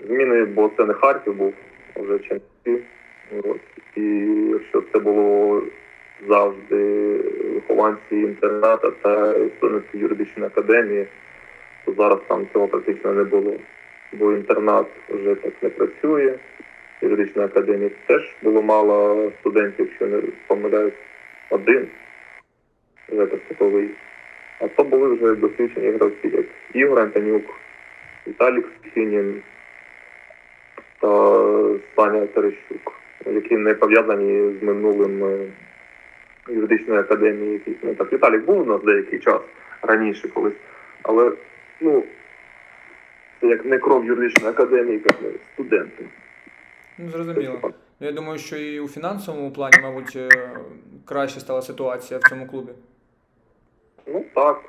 Зміни, бо це не Харків був, вже. Ось. І якщо це було завжди вихованці інтерната та студенти юридичної академії, то зараз там цього практично не було. Бо інтернат вже так не працює. Юридичної академії теж було мало студентів, якщо не помиляюсь, один вже поступовий. А то були вже досвідчені гравці, як Ігор Антонюк, Віталік Схінін та Саня Терещук, які не пов'язані з минулим е, юридичної академії. Ну, так, Віталік був у нас деякий час раніше колись, але ну, це як не кров юридичної академії, як студенти. Ну, зрозуміло. Я думаю, що і у фінансовому плані, мабуть, е, краще стала ситуація в цьому клубі. Ну так,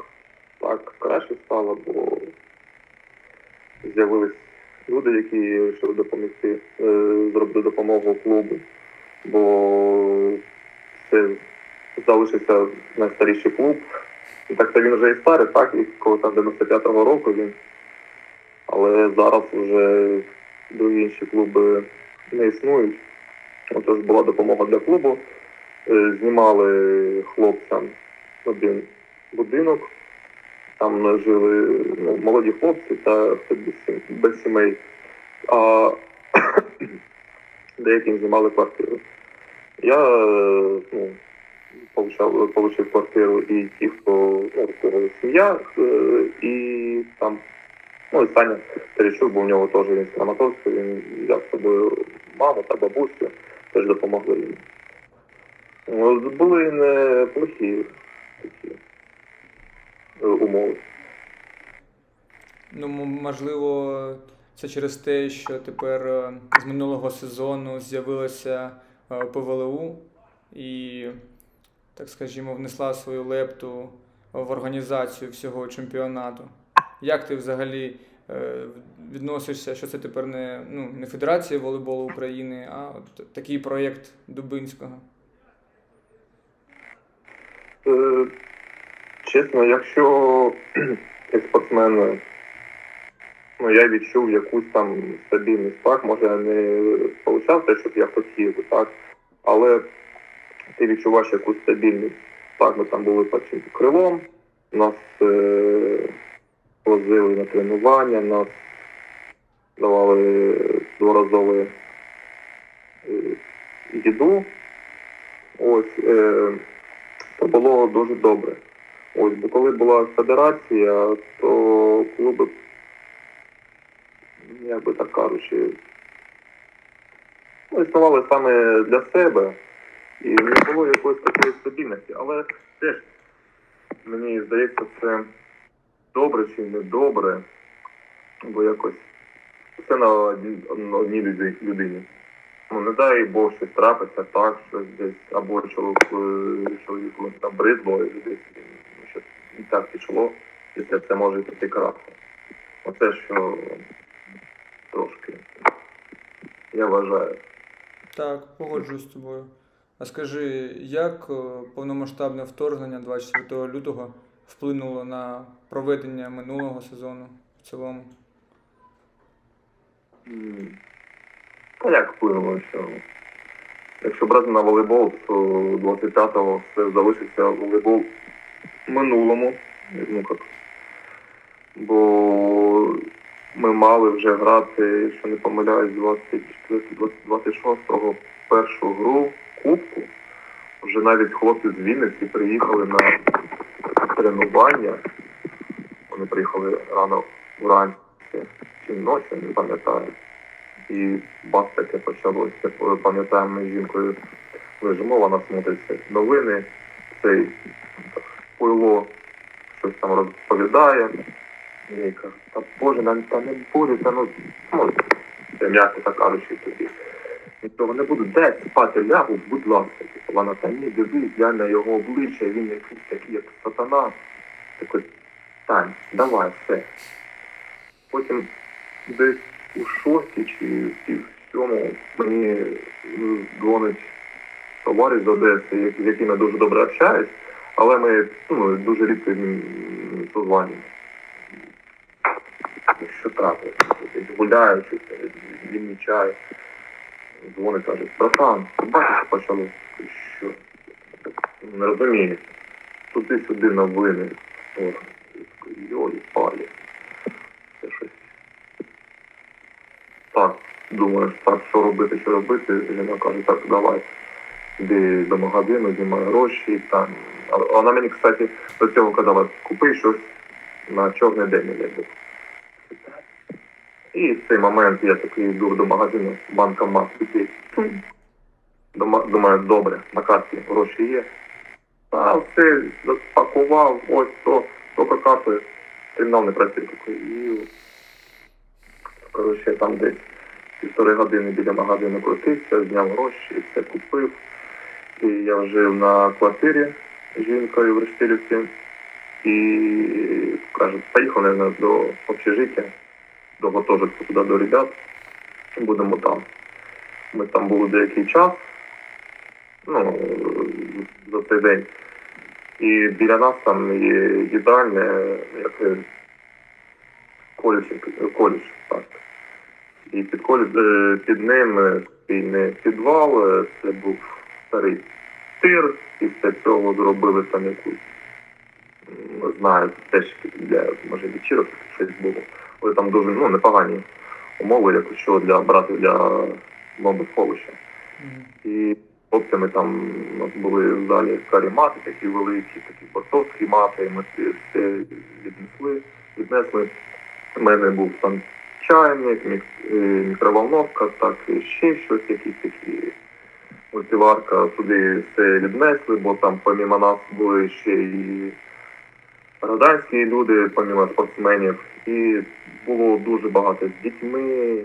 так, краще стало, бо з'явились люди, які вирішили допомогти, е, зробити допомогу клубу. Бо це залишився найстаріший клуб. Так то він вже і старий, так, і коли там 95-го року він. Але зараз вже другі інші клуби не існують. Отож була допомога для клубу. Е, Знімали хлопцям один будинок. Там жили ну, молоді хлопці та без, сімей. А деяким знімали квартиру. Я ну, получав, получив квартиру і ті, хто ну, сім'я, е, і там, ну і Саня Терещук, бо в нього теж він з він взяв з собою маму та бабусю, теж допомогли їм. Ну, Були неплохі такі умови. Ну, можливо, це через те, що тепер е, з минулого сезону з'явилася е, ПВЛУ і, так скажімо, внесла свою лепту в організацію всього чемпіонату. Як ти взагалі е, відносишся, що це тепер не, ну, не Федерація волейболу України, а от такий проєкт Дубинського? Е, Чесно, якщо як спортсмен, ну я відчув якусь там стабільність, так, може не получав те, що б я хотів, так, але ти відчуваєш якусь стабільність. Так, ми там були під крилом, нас е, возили на тренування, нас давали дворазове е, їду. Ось, е, це було дуже добре. Ось, бо коли була федерація, то клуби, як би так кажучи, ну, існували саме для себе. І не було якоїсь такої стабільності. Але теж мені здається, це добре чи не добре, бо якось все на одній, люди- людині. Ну, не дай Бог щось трапиться, так, щось десь, або чоловік, е, чоловіку набридло, і десь не так пішло, після це може піти краху. Оце що трошки, я вважаю. Так, погоджуюсь з тобою. А скажи, як е, повномасштабне вторгнення 24 лютого вплинуло на проведення минулого сезону в цілому? Та як вплинуло, що якщо брати на волейбол, то 25-го все залишиться волейбол минулому. Ну, як. Бо ми мали вже грати, якщо не помиляюсь, 24-26-го першу гру Кубку. Вже навіть хлопці з Вінниці приїхали на тренування. Вони приїхали рано вранці чи ночі, не пам'ятаю. І бас таке почалося. Типу, Пам'ятаємо, ми з жінкою лежимо, вона смотриться новини, цей так, пойло щось там розповідає. Я кажу, та Боже, та не буде, та ну, ну м'яко так кажучи тобі. Нічого не буду, дай спати лягу, будь ласка. Типу, вона та ні, дивись, глянь на його обличчя, він якийсь такий, як сатана. Такий, Тань, давай, все. Потім десь у шостій чи пів сьомому мені дзвонить товариш з Одеси, з яким я дуже добре общаюсь, але ми ну, дуже рідко созванюємо. Що трапилося? Гуляю, щось, чай. Дзвонить, каже, братан, бачиш, що почало? Що? Не розумію. Туди-сюди новини. Йой, палі. Це щось. Так, думаєш, так, що робити, що робити. Жена каже, так, давай. Іди до магазину, знімай гроші, там. Вона мені, кстати, до цього казала, купи щось на чорний день я. І в цей момент я такий йду до магазину, тум. Дома- Думаю, добре, на карті гроші є. А все запакував, ось то, тільки капає. Термінал не працює такий. І коротше, там десь півтори години біля магазину крутився, зняв гроші, все купив. І я жив на квартирі жінкою в Рештилівці. І кажуть, поїхав, наверное, до общежиття, до гуртожитку туди до ребят. Будемо там. Ми там були деякий час, ну, за цей день. І біля нас там є їдальня, як е, коледж, коледж, так. І під коледж, е, під ним е, такий не підвал, е, це був старий тир, і після цього зробили там якусь, не знаю, теж для, може, вечірок щось було. Але там дуже ну, непогані умови, якось що для брати для бомбосховища. Мгм. І хлопцями там у нас були в залі карімати такі великі, такі борцовські мати, і ми все, все віднесли, віднесли. У мене був там чайник, е, мікроволновка, так, і ще щось, якісь такі мультиварка, туди все віднесли, бо там помімо нас були ще і гражданські люди, помімо спортсменів, і було дуже багато з дітьми,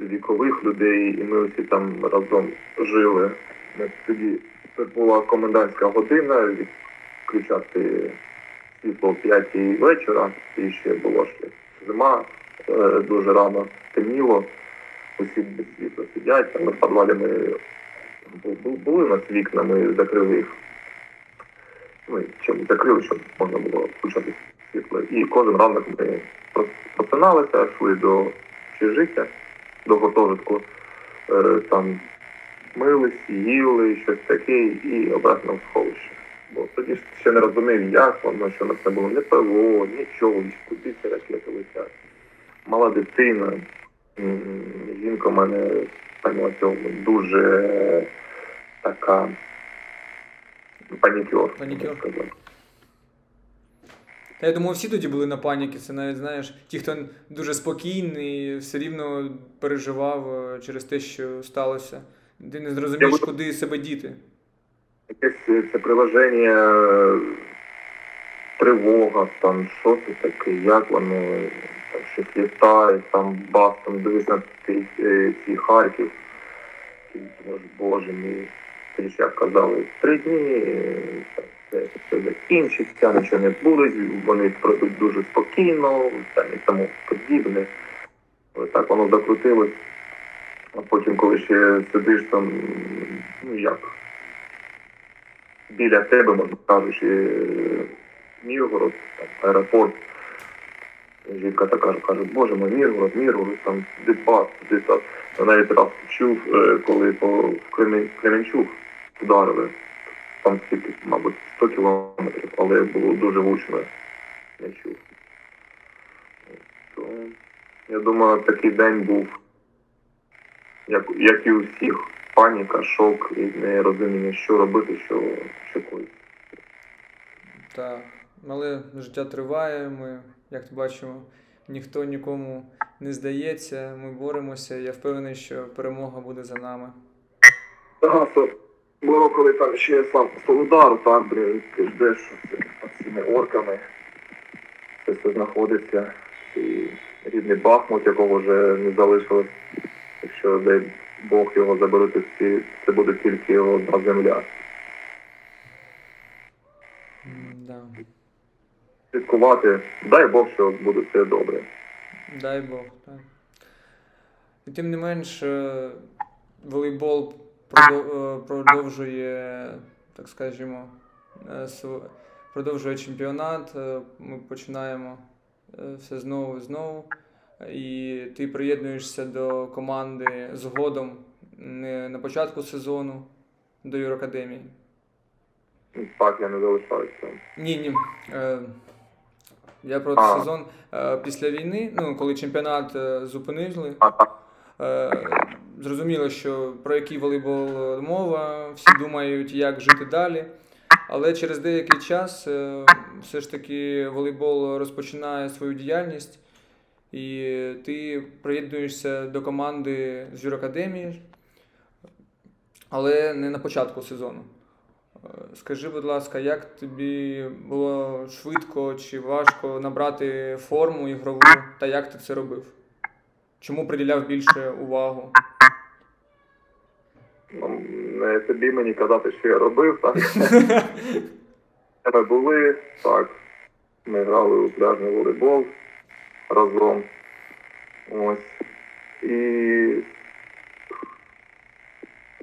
вікових людей, і ми усі там разом жили. Тоді це була комендантська година, відключати світло о 5 вечора, і ще було ще зима, е, дуже рано темніло, усі без світла сидять, там на підвалі ми були у нас вікна, ми закрили їх. Ну, і чим закрили, щоб можна було включати світло. І кожен ранок ми прос- просиналися, йшли до общежиття, до гуртожитку, е, там мились, їли, щось таке, і обратно в сховище. Бо тоді ж ще не розумів, як воно, що на це було не ПВО, нічого, куди ці ракети летять. Мала дитина, жінка в мене цьому дуже така панікер. Панікер. Та я думаю, всі тоді були на паніки. Це навіть знаєш, ті, хто дуже спокійний, все рівно переживав е, через те, що сталося. Ти не зрозумієш, буду- куди себе діти. Якесь е, це приложення, е, тривога, там що це таке, як воно, там щось літає, там бас, там дивись на ці, е, Харків. І Боже мій, тоді ж як казали, три дні все закінчиться, нічого не буде, вони пройдуть дуже спокійно, там і тому подібне. Ось так воно закрутилось. А потім, коли ще сидиш там, ну як, біля тебе, можна кажучи, е, Міргород, там, аеропорт. Жінка така каже, боже мій, Міргород, Міргород, там де так. Я навіть раз чув, е, коли по в Кремен- Кременчуг ударили. Там скільки, мабуть, 100 кілометрів, але було дуже гучно. Я чув. То, я думаю, такий день був, як, як і у всіх, паніка, шок і нерозуміння, що робити, що, що коїться. Так, але життя триває. Ми, як бачимо, ніхто нікому не здається. Ми боремося. Я впевнений, що перемога буде за нами. Було коли там ще сам Солудару, там, ти ждеш, цими орками. Це все знаходиться. І рідний Бахмут, якого вже не залишилось. Якщо дай Бог його заберуть, це буде тільки його земля. М, Да. Слідкувати, дай Бог, що буде все добре. Дай Бог, так. І тим не менш, е, волейбол е, продовжує, так скажімо, е, продовжує чемпіонат. Ми починаємо все знову і знову. І ти приєднуєшся до команди згодом не на початку сезону до Юракадемії. Так, я не залишаюся. Ні, ні. Я про А. сезон е, після війни, ну, коли чемпіонат е, зупинили. Е, Зрозуміло, що про який волейбол мова, всі думають, як жити далі. Але через деякий час все ж таки волейбол розпочинає свою діяльність, і ти приєднуєшся до команди з юракадемії, але не на початку сезону. Скажи, будь ласка, як тобі було швидко чи важко набрати форму ігрову, та як ти це робив? Чому приділяв більше увагу? ну, не тобі мені казати, що я робив, так. Ми були, так. Ми грали у пляжний волейбол разом. Ось. І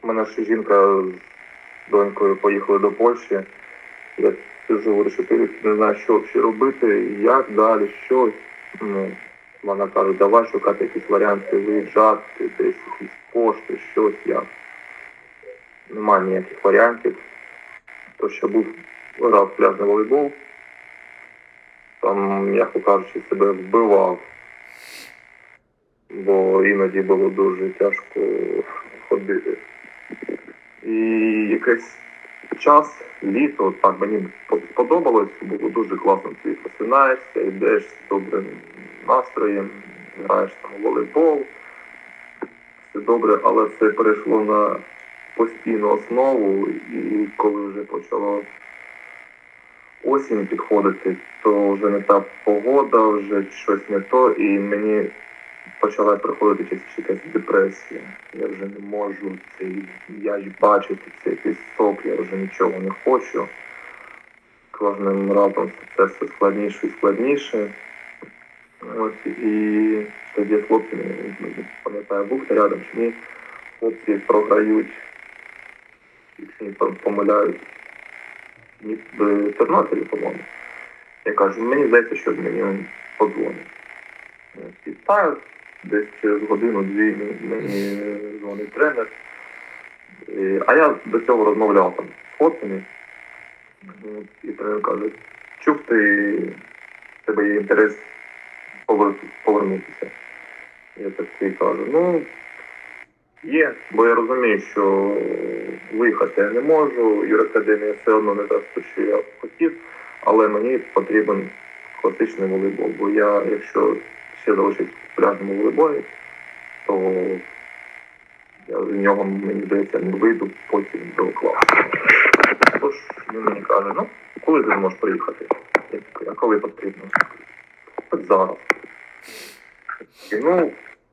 в мене ще жінка з донькою поїхали до Польщі. Я сижу, що ти не знаю, що робити, як далі, що. Ну, вона каже, давай шукати якісь варіанти, виїжджати, десь якісь кошти, щось як. Немає ніяких варіантів. То, що був грав пляжний волейбол, там, м'яко кажучи, себе вбивав. Бо іноді було дуже тяжко ходити. І якийсь час, літо, так мені сподобалось, було дуже класно. Ти посинаєшся, йдеш з добрим настроєм, граєш там волейбол. Все добре, але це перейшло на постійну основу, і коли вже почало осінь підходити, то вже не та погода, вже щось не то, і мені почала приходити частіше якась депресія. Я вже не можу цей я бачити, це якийсь сок, я вже нічого не хочу. Кожним разом це все складніше і складніше. От і тоді хлопці, пам'ятаю, був рядом чи ні, хлопці програють, якщо помиляють, ні, в Тернополі, по-моєму. Я кажу, мені здається, що мені подзвонить. Так, десь через годину-дві мені дзвонить тренер. І- А я до цього розмовляв там з хлопцями. І тренер каже, чув ти, тебе є інтерес повернутися. Я такий кажу, ну, є, бо я розумію, що виїхати я не можу, юракадемія все одно не те, що я хотів, але мені потрібен класичний волейбол, бо я, якщо ще залишусь в пляжному волейболі, то я з нього, мені здається, не вийду потім до класу. Тож він мені каже, ну, коли ти зможеш приїхати? Я такий, а коли потрібно? От зараз. І, ну,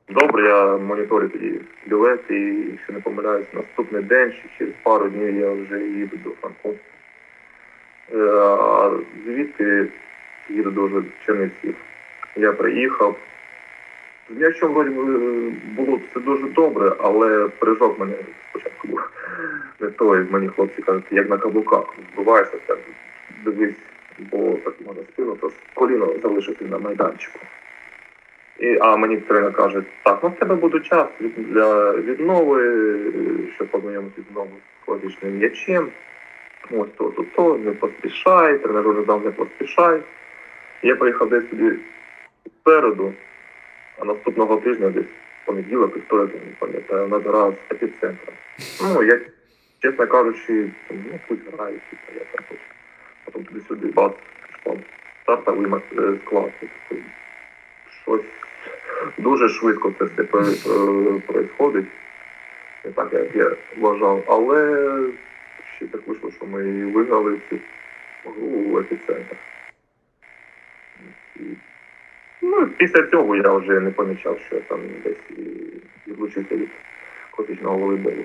добре, я моніторю тоді білет і, якщо не помиляюсь, наступний день чи через пару днів я вже їду до Франкфурта. Е, А звідти їду до Чернівців. Я приїхав. З м'ячом вроді було все дуже добре, але прижок мене спочатку був не той. Мені хлопці кажуть, як на каблуках. Збиваєшся, так дивись, бо так можна спину, то коліно залишити на майданчику. І, а мені тренер каже, так, ну в тебе буде час для віднови, е, щоб познайомитися знову з класичним м'ячем. Ось то, то, то, не поспішай, тренер вже дав не поспішай. Я приїхав десь туди спереду, а наступного тижня десь понеділок, вівторок, я не пам'ятаю, у нас з епіцентром. Ну, я, чесно кажучи, ну, пусть грає, типу, я так от. Потім туди-сюди бац, пішов. Стартовий е, склад. Я Щось дуже швидко це все відбувається. Не так, як я вважав, але ще так вийшло, що ми виграли цю гру у епіцентр. Ну, після цього я вже не помічав, що я там десь відлучився від класичного волейболу.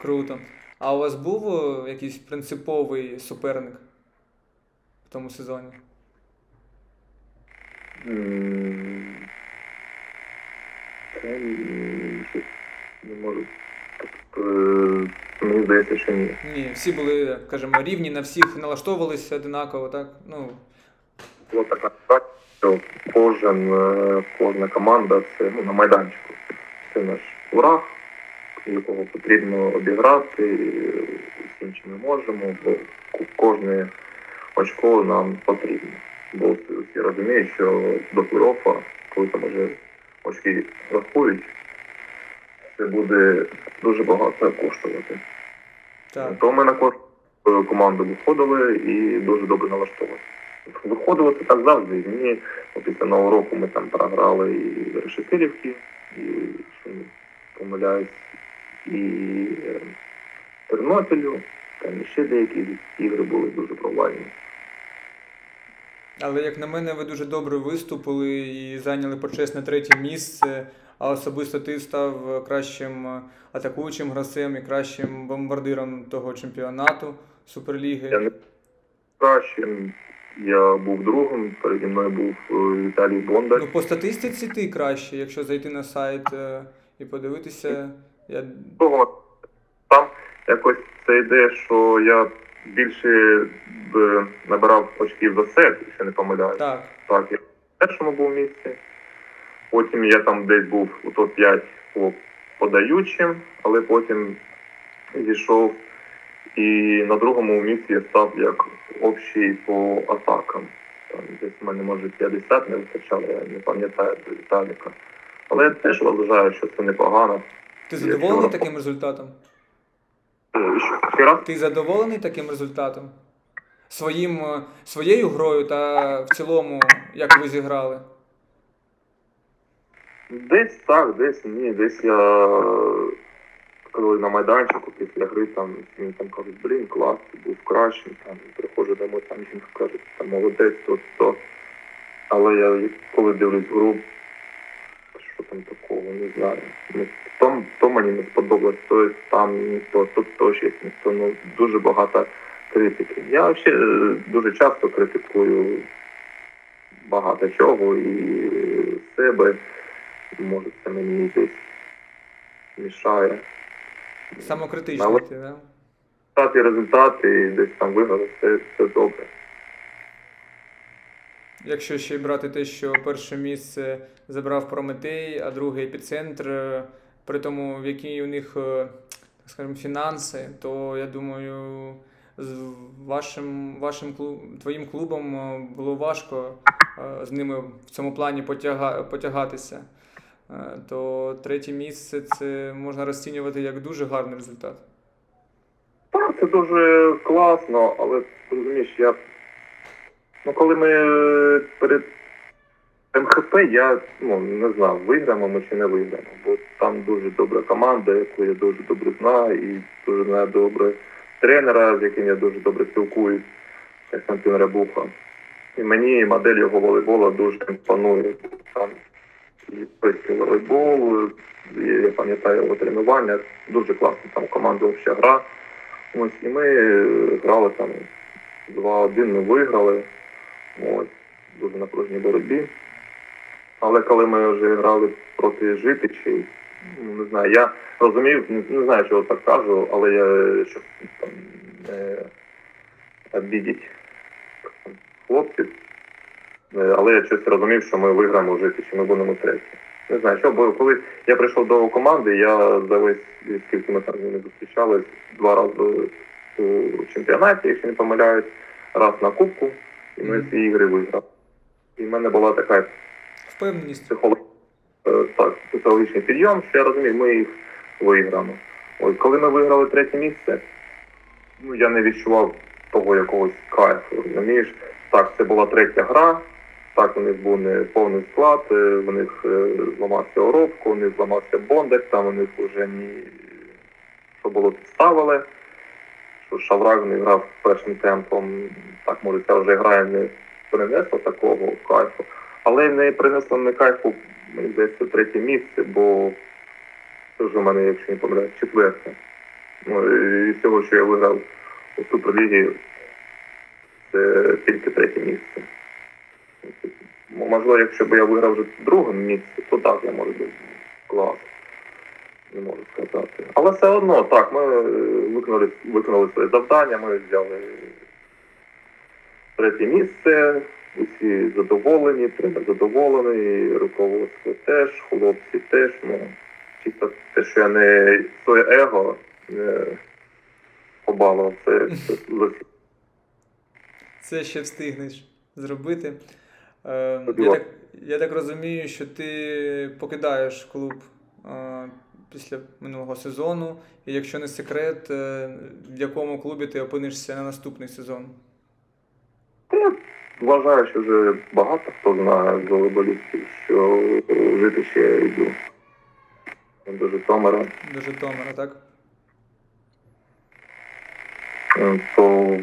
Круто. А у вас був е, якийсь принциповий суперник в тому сезоні? Та не можу. Тобто, мені здається, що ні. Ні, всі були, скажімо, рівні, на всіх налаштовувалися одинаково, так? Ну, така ситуація, що кожен, е, кожна команда це ну, на майданчику. Це наш враг, якого потрібно обіграти, з іншим ми можемо, бо кожне очко нам потрібно. Бо всі розуміють, що до плей-оффа, коли там вже очки рахують, це буде дуже багато коштувати. так. То ми на кожну е, команду виходили і дуже добре налаштовували. Виходило це так завжди. І Мені після нового року ми там програли і Решетилівки, і що не помиляюсь, і е, Тернопілю, там ще деякі ігри були дуже провальні. Але як на мене, ви дуже добре виступили і зайняли почесне третє місце. А особисто ти став кращим атакуючим гравцем і кращим бомбардиром того чемпіонату Суперліги. Я не кращим, я був другим, переді мною був е, Віталій Бондар. Ну, по статистиці ти краще, якщо зайти на сайт е, і подивитися. Я... того там якось це йде, що я більше б набирав очків за сет, якщо не помиляюсь. Так, Так, я в першому був місці. Потім я там десь був у топ-5 по подаючим, але потім зійшов. І на другому місці я став як общий по атакам. Там десь в мене може 50 не вистачало, я не пам'ятаю до Віталіка. Але я теж вважаю, що це непогано. ти задоволений вчора- таким результатом? Е? Ти задоволений таким результатом? Своїм, е, своєю грою та в цілому, як ви зіграли? Десь так, десь ні, десь я коли на майданчику після гри там мені там кажуть, блін, клас, ти був кращим, там приходжу домой, там жінка каже, там молодець, то, то. Але я коли дивлюсь гру, що там такого, не знаю. Ну, то, то мені не сподобалось, то там не то, тут то щось не то. Ну, дуже багато критики. Я взагалі дуже часто критикую багато чого і себе. Може, це мені десь мішає. Самокритичний Але- ти, да? Стати результати і десь там виграти, це, це добре. Якщо ще й брати те, що перше місце забрав Прометей, а друге епіцентр, е, при тому, в які у них, е, так скажімо, фінанси, то я думаю, з вашим, вашим клуб, твоїм клубом е, було важко з ними в цьому плані потяга, потягатися, то третє місце це можна розцінювати як дуже гарний результат. Так, це дуже класно, але розумієш, я. Ну, коли ми е, перед МХП, я ну, не знав, виграємо ми чи не виграємо. Бо там дуже добра команда, яку я дуже добре знаю, і дуже знаю добре тренера, з яким я дуже добре спілкуюсь, Костянтин Рябуха. І мені модель його волейбола дуже імпонує. Там і польський волейбол, я пам'ятаю його тренування, дуже класно там команда взагалі гра. Ось, і ми грали там 2-1, ми виграли. Ось, дуже напруженій боротьбі. Але коли ми вже грали проти житичів, ну, не знаю, я розумів, не, не знаю, чого так кажу, але я щоб там не обідіть хлопців. Е, Але я щось розумів, що ми виграємо житичі, ми будемо треті. Не знаю, що, бо коли я прийшов до команди, я за весь скільки ми там ними зустрічались, два рази у чемпіонаті, якщо не помиляюсь, раз на кубку, і ми ці ігри виграли. І в мене була така Впевненість. психолог... е, так, психологічний підйом, що я розумію, ми їх виграємо. Ось коли ми виграли третє місце, ну я не відчував того якогось кайфу. Розумієш, так, це була третя гра. Так, у них був не повний склад, е, у них е, зламався Оробко, у них зламався Бондар, там у них вже ні що було підставили. Що Шаврак не грав першим темпом, так може ця вже грає не принесла такого кайфу. Але не принесло мені кайфу, здається, третє місце, бо вже в мене, якщо не помиляюсь, четверте. Ну, і з цього, що я виграв у Суперлігі, це тільки третє місце. Можливо, якщо б я виграв вже друге місце, то так, я можу бути клас. Не можу сказати. Але все одно, так, ми е, виконали, виконали своє завдання, ми взяли третє місце, усі задоволені, тренер задоволений, руководство теж, хлопці теж. Ну, чисто те, що я не своє его не побалував, це, це Це ще встигнеш зробити. Е, я, так, я так розумію, що ти покидаєш клуб е, після минулого сезону. І якщо не секрет, е, в якому клубі ти опинишся на наступний сезон? Я Вважаю, що вже багато хто знає з волейболістів, що е, жити ще я йду до Житомира. До Житомира, так? Е, То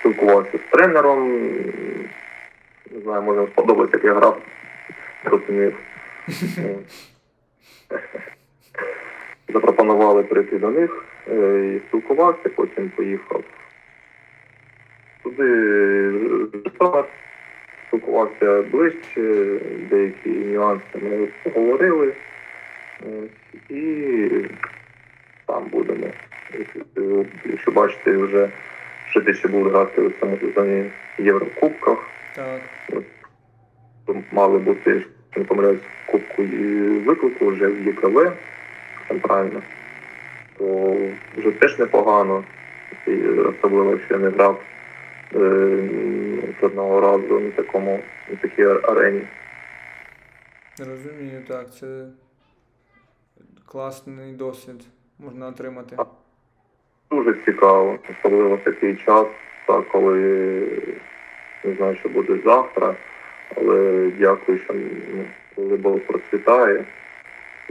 спілкувався з тренером. Не знаю, може сподобається, як я грав. Е, Запропонували прийти до них е, і спілкувався, потім поїхав туди спілкувався ближче, деякі нюанси ми поговорили. І там будемо. Якщо бачите, вже що ще буде грати у цьому сезоні в Єврокубках, Так. мали бути, якщо не помиляюсь, кубку і виклику вже в ЄКВ центрально, то вже теж непогано. І особливо, якщо я не грав е, жодного разу на такому на такій арені. Розумію, так. Це класний досвід можна отримати. Дуже цікаво, особливо в такий час, так, коли не знаю, що буде завтра, але дякую, що волейбол процвітає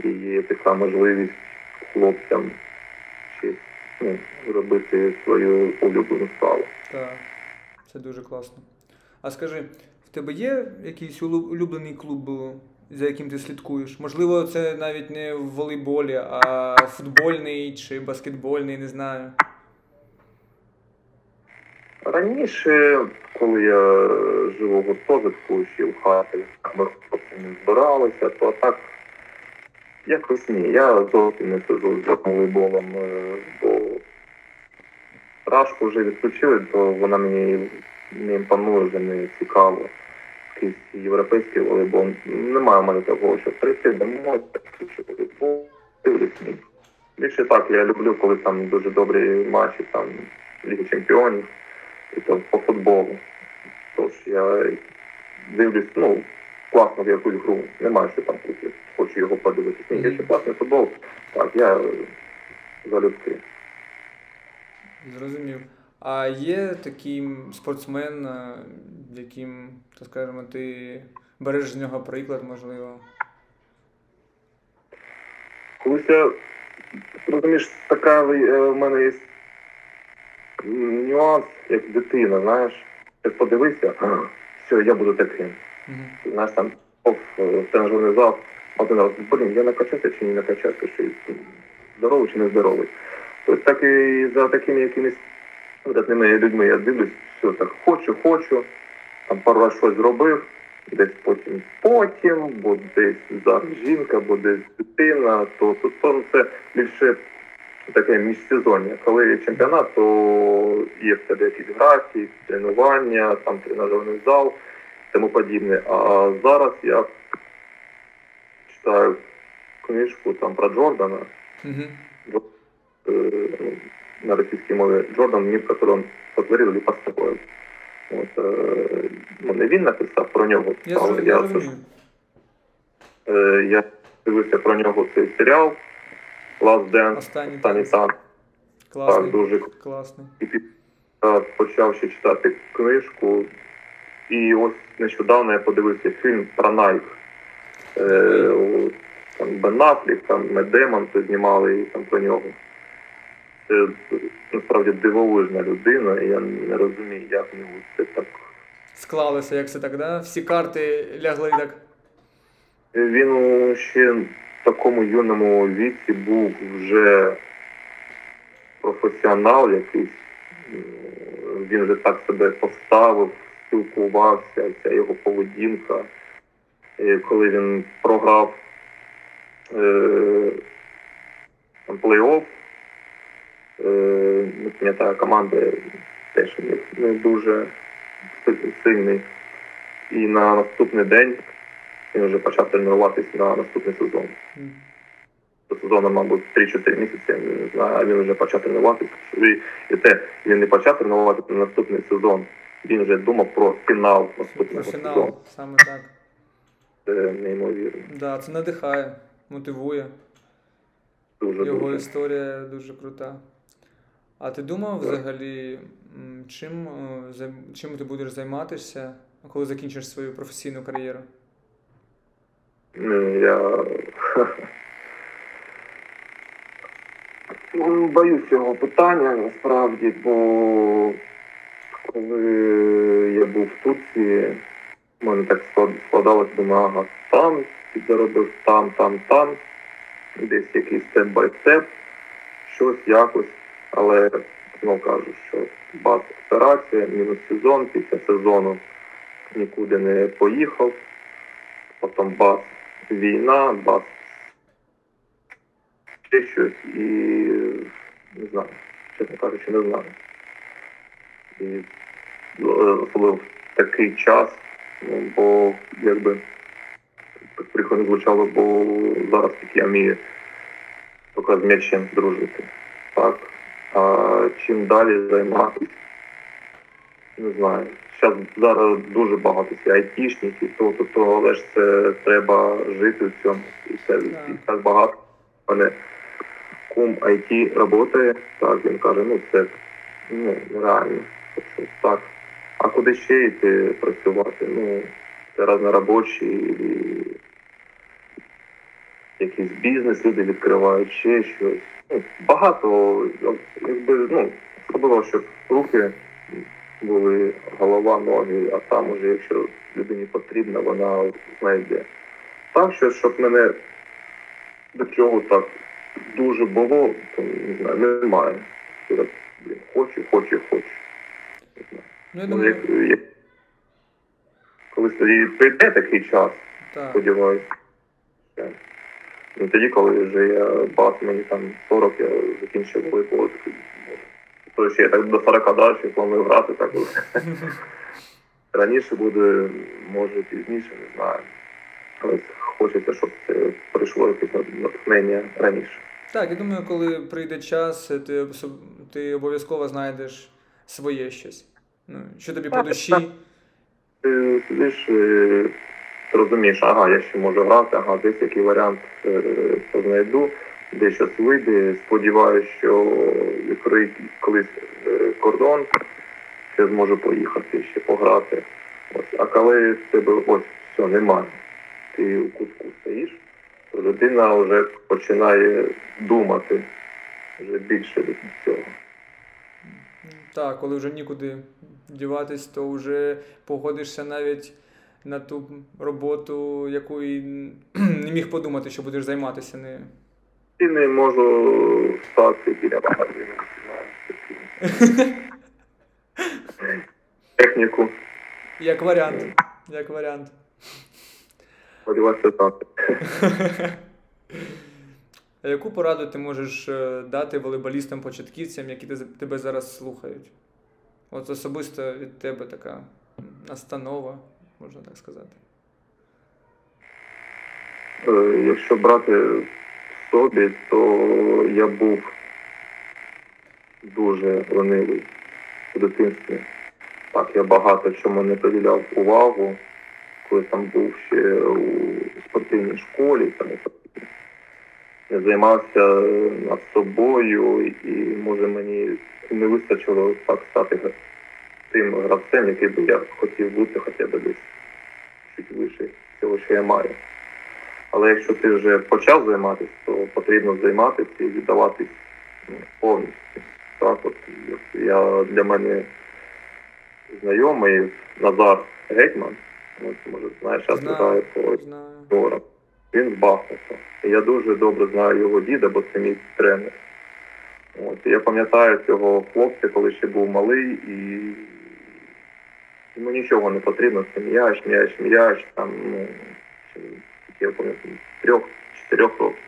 і є така можливість хлопцям чи, ну, робити свою улюблену справу. Так, це дуже класно. А скажи, в тебе є якийсь улю- улюблений клуб, за яким ти слідкуєш? Можливо, це навіть не в волейболі, а футбольний чи баскетбольний, не знаю. Раніше, коли я жив у гуртожитку ще в хаті, ми хлопці не збиралися, то так якось ні. Я зовсім не сиджу з волейболом, е, бо рашку вже відключили, то вона мені не імпонує, вже не цікаво. Якийсь європейський волейбол. Немає в мене такого, щоб прийти домой, волейбол, дивлюсь. Більше так, я люблю, коли там дуже добрі матчі, там Ліги Чемпіонів, і то по футболу. Тож я дивлюсь, ну, класно в якусь гру. Немає що там тут. Хочу його подивитися. Ні, якщо класний футбол, так, я залюбки. Зрозумів. А є такий спортсмен, е, яким, так скажемо, ти береш з нього приклад, можливо. Колись я розумієш, така е, в мене є нюанс, як дитина, знаєш. Ти подивився, а, все, я буду таким. Ти знаєш, там оф, тренажерний зал, один раз, блін, я накачати чи не накачати, чи здоровий чи не здоровий. Тобто так і за такими якимись видатними людьми я дивлюсь, все так хочу, хочу, там пару раз щось зробив, десь потім потім, бо десь зараз жінка, бо десь дитина, то, то, то ну, це більше таке міжсезоння. Коли є чемпіонат, то є в тебе якісь графік, тренування, там тренажерний зал, тому подібне. А зараз я читаю книжку там про Джордана, ну, на российской мове Джордан, мир, который он сотворил или построил. От, е, ну, не він написав про нього, Я, але я, е, я дивився про нього цей серіал Last Dance, Останній танець. танк. Так, дуже Класний. і почав ще читати книжку. І ось нещодавно я подивився фільм про Найк. Е, там Бен Аффлек, там Мед Демон то знімали і там про нього. Це насправді дивовижна людина, і я не розумію, як в нього це так. Склалося, як це так, да? Всі карти лягли так. Він ще такому юному віці був вже професіонал якийсь. Він вже так себе поставив, спілкувався, ця його поведінка. Коли він програв е, плей-офф, е, не пам'ятаю, команда теж не дуже сильний. І на наступний день він вже почав тренуватись на наступний сезон. До сезону, мабуть, 3-4 місяці, я не знаю, а він вже почав тренуватися. І, те, він не почав тренуватися на наступний сезон. Він вже думав про фінал Про наступного сезону. фінал, саме так. Це неймовірно. Да, це надихає, мотивує. Дуже Його дуже. історія дуже крута. А ти думав взагалі, чим, е, чим ти будеш займатися, коли закінчиш свою професійну кар'єру? Ну, Я Ну, боюсь цього питання насправді, бо коли я був в Турції, в мене так склад- складалось, думаю, там підзаробив, там, там, там, десь якийсь step-by-step, щось якось, але знову кажу, що бац операція, мінус сезон, після сезону нікуди не поїхав, потім бац війна, бац ще щось і не знаю, чесно кажучи, не знаю. І е, особливо в такий час, ну, бо якби так прикольно звучало, бо зараз я вмію тільки з м'ячем дружити. Так. А чим далі займатися, не знаю. Зараз зараз дуже багато всі айтішників, то, то, то, але ж це треба жити в цьому. І це і так багато. Мене кум IT працює, так, він каже, ну це ну, нереально. Тобто, так. А куди ще йти працювати? Ну, це разнорабочі, і якийсь бізнес люди відкривають, ще щось. Ну, багато, якби, ну, особливо, щоб руки були голова, ноги, а там уже, якщо людині потрібно, вона знайде. Так, що, щоб мене до чого так дуже було, то не знаю, немає. Блін, хочу, хочу, хочу. Не знаю. Ну, я думаю, як, як, колись тоді прийде такий час, так. сподіваюся. Ну, тоді, коли вже я бас, мені там 40, я закінчив волейбол. То ще я так до 40 далі планую грати, так от. раніше буде, може пізніше, не знаю. Але хочеться, щоб це прийшло якесь натхнення раніше. Так, я думаю, коли прийде час, ти, ти обов'язково знайдеш своє щось. Ну, що тобі по душі. Ти сидиш, е, ти розумієш, ага, я ще можу грати, ага, десь який варіант е, знайду, де щось вийде. Сподіваюся, що відкриють колись е, кордон, я зможу поїхати ще пограти. Ось. А коли тебе ось все немає, ти у кутку стоїш, то людина вже починає думати вже більше від цього. Так, коли вже нікуди діватись, то вже погодишся навіть на ту роботу, яку не міг подумати, що будеш займатися нею. Не можу стати біля магазину. Техніку, Як варіант. Як варіант. сподіваюся, знати. А яку пораду ти можеш е, дати волейболістам-початківцям, які тебе зараз слухають? От особисто від тебе така настанова, можна так сказати. Е, Якщо брати собі, то я був дуже ленивий у дитинстві. Так, я багато чому не приділяв увагу, коли там був ще у спортивній школі. Там, я займався над собою, і може мені не вистачило так стати тим гравцем, який би я хотів бути хоча б десь чуть вище цього, що я маю. Але якщо ти вже почав займатися, то потрібно займатися і віддаватись ну, повністю. Так, от я для мене знайомий Назар Гетьман, от, може, знаєш, я Знаю. по Він з Бахмута. І я дуже добре знаю його діда, бо це мій тренер. От, я пам'ятаю цього хлопця, коли ще був малий, і йому нічого не потрібно. Це м'яч, м'яч, м'яч, там, ну, я пам'ятаю, трьох, чотирьох років.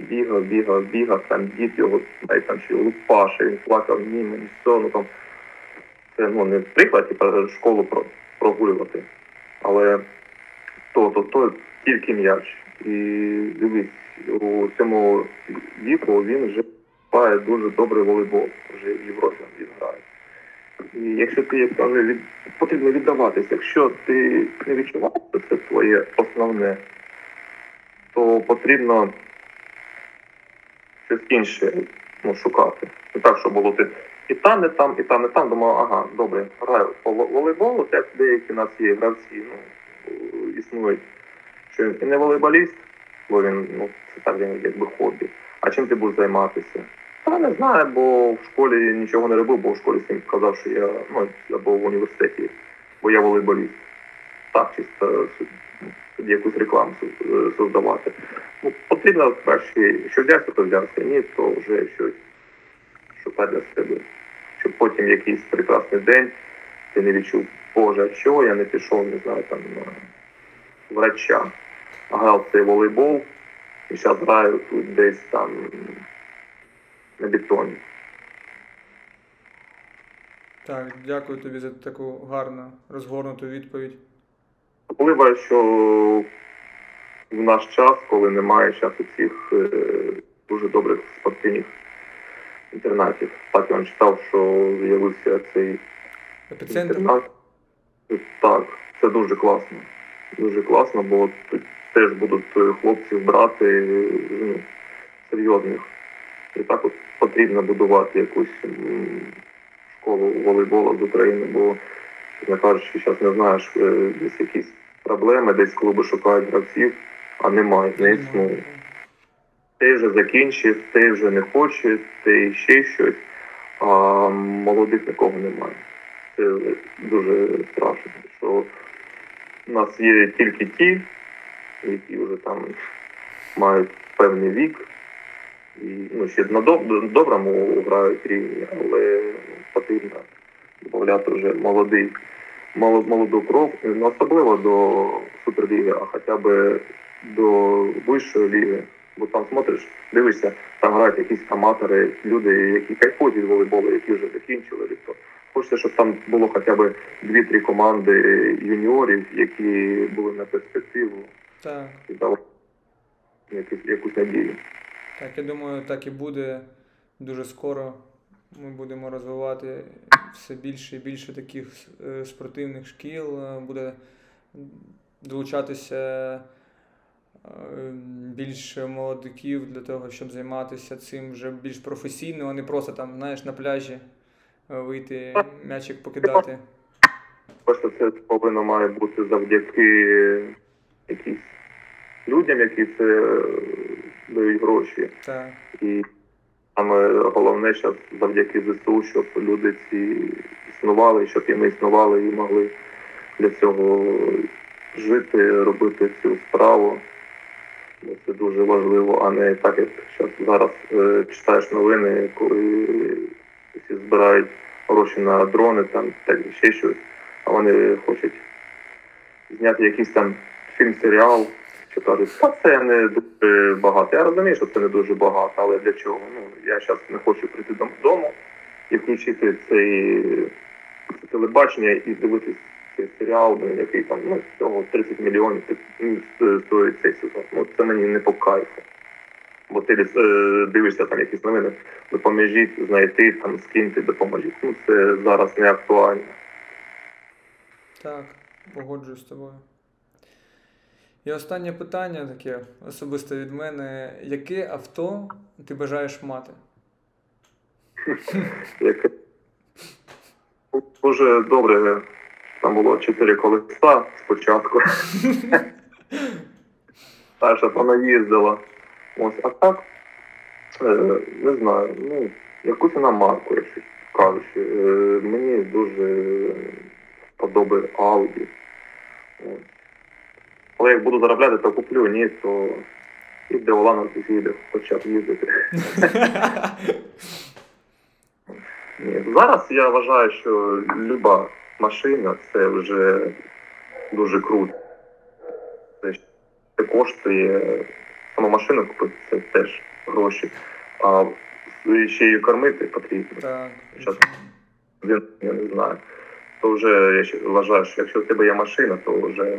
Бігав, бігав, бігав, там дід його навіть там ще лупаше, він плакав, ні, мені ну там це ну не приклад, типу, школу про- прогулювати. Але то, то, то тільки м'яч. І дивись, у цьому віку він вже грає дуже добрий волейбол, вже в Європі він грає. І якщо ти як каже, від... потрібно віддаватися, якщо ти не відчуваєш, що це твоє основне, то потрібно щось інше ну, шукати. Не так, що було ти і там, не там, і там, не там. Думав, ага, добре, граю по волейболу, як деякі нас є гравці, ну, існують. Що і не волейболіст, бо він, ну, це так він якби хобі. А чим ти будеш займатися? Та не знаю, бо в школі нічого не робив, бо в школі всім казав, що я, ну, або в університеті, бо я волейболіст. Так, чисто якусь рекламу е, создавати. Ну, потрібно перше, що взявся, то взявся, ні, то вже щось шукати для себе. Щоб потім якийсь прекрасний день ти не відчув, Боже, чого я не пішов, не знаю, там врача. Грав цей волейбол і зараз граю тут десь там на бетоні. Так, дякую тобі за таку гарну розгорнуту відповідь. Можливо, що в наш час, коли немає часу цих е, дуже добрих спортивних інтернатів. Так я вам читав, що з'явився цей Епіцентр. інтернат. Так, це дуже класно. Дуже класно, бо тут теж будуть е, хлопців брати е, ну, серйозних. І так от потрібно будувати якусь школу волейболу з України, бо, чесно кажучи, зараз не знаєш, десь якісь проблеми, десь клуби шукають гравців, а немає, не існує. Ти вже закінчив, ти вже не хоче, ти ще щось, а молодих нікого немає. Це дуже страшно, що у нас є тільки ті, які вже там мають певний вік, і ну, ще на доб- доброму грають рівні, але потрібно додати вже молодий, моло- молоду кров, не особливо до суперліги, а хоча б до вищої ліги. Бо там смотриш, дивишся, там грають якісь аматори, люди, які кайфують від волейболу, які вже закінчили. Тобто, хочеться, щоб там було хоча б дві-три команди юніорів, які були на перспективу Так, і дали якусь надію. так, я думаю, так і буде дуже скоро. Ми будемо розвивати все більше і більше таких е, спортивних шкіл, е, буде долучатися е, більше молодиків для того, щоб займатися цим вже більш професійно, а не просто там, знаєш, на пляжі вийти, м'ячик покидати. Просто це повинно має бути завдяки якісь людям, які це дають гроші. Так. І саме головне зараз завдяки ЗСУ, щоб люди ці існували, щоб і ми існували і могли для цього жити, робити цю справу. Це дуже важливо, а не так, як зараз, зараз е, читаєш новини, коли всі збирають гроші на дрони, там так ще щось, а вони хочуть зняти якийсь там фільм, серіал, що кажуть, це не дуже багато. Я розумію, що це не дуже багато, але для чого? Ну я зараз не хочу прийти додому і включити цей це телебачення і дивитись цей серіал, ну, який там ну всього 30 мільйонів ну, стоїть цей сезон. Ну це мені не по кайфу. Бо ти е, дивишся там якісь новини, допоможіть знайти там скиньте, допоможіть. Ну це зараз не актуально. Так, погоджуюсь з тобою. І останнє питання таке особисто від мене. Яке авто ти бажаєш мати? яке дуже добре. Там було чотири колеса спочатку. Перша вона їздила. Ось, а так, е, не знаю, ну, якусь вона марку, якщо кажучи. Е, мені дуже подобає Audi. Ось. Але як буду заробляти, то куплю, ні, то і де Олана їде, хоча б їздити. Ні, зараз я вважаю, що люба машина це вже дуже круто. Це коштує саму машину купити, це теж гроші. А ще її кормити потрібно. Так. Я не знаю. То вже я вважаю, що якщо в тебе є машина, то вже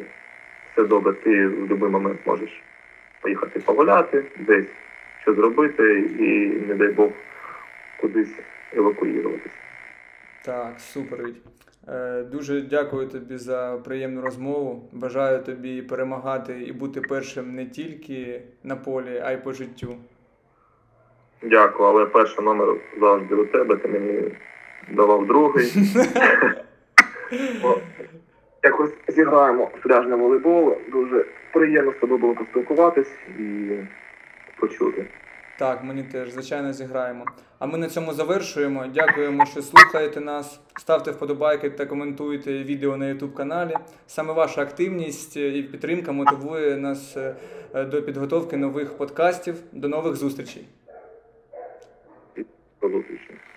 все добре, ти в будь-який момент можеш поїхати погуляти, десь що зробити і, не дай Бог, кудись евакуюватися. Так, супер. Е, Дуже дякую тобі за приємну розмову. Бажаю тобі перемагати і бути першим не тільки на полі, а й по життю. Дякую, але перший номер завжди у тебе, ти мені давав другий. Якось зіграємо пляжний волейбол. Дуже приємно з тобою було поспілкуватись і почути. Так, мені теж, звичайно, зіграємо. А ми на цьому завершуємо. Дякуємо, що слухаєте нас. Ставте вподобайки та коментуйте відео на YouTube каналі. Саме ваша активність і підтримка мотивує нас е, до підготовки нових подкастів. До нових зустрічей. До зустрічі.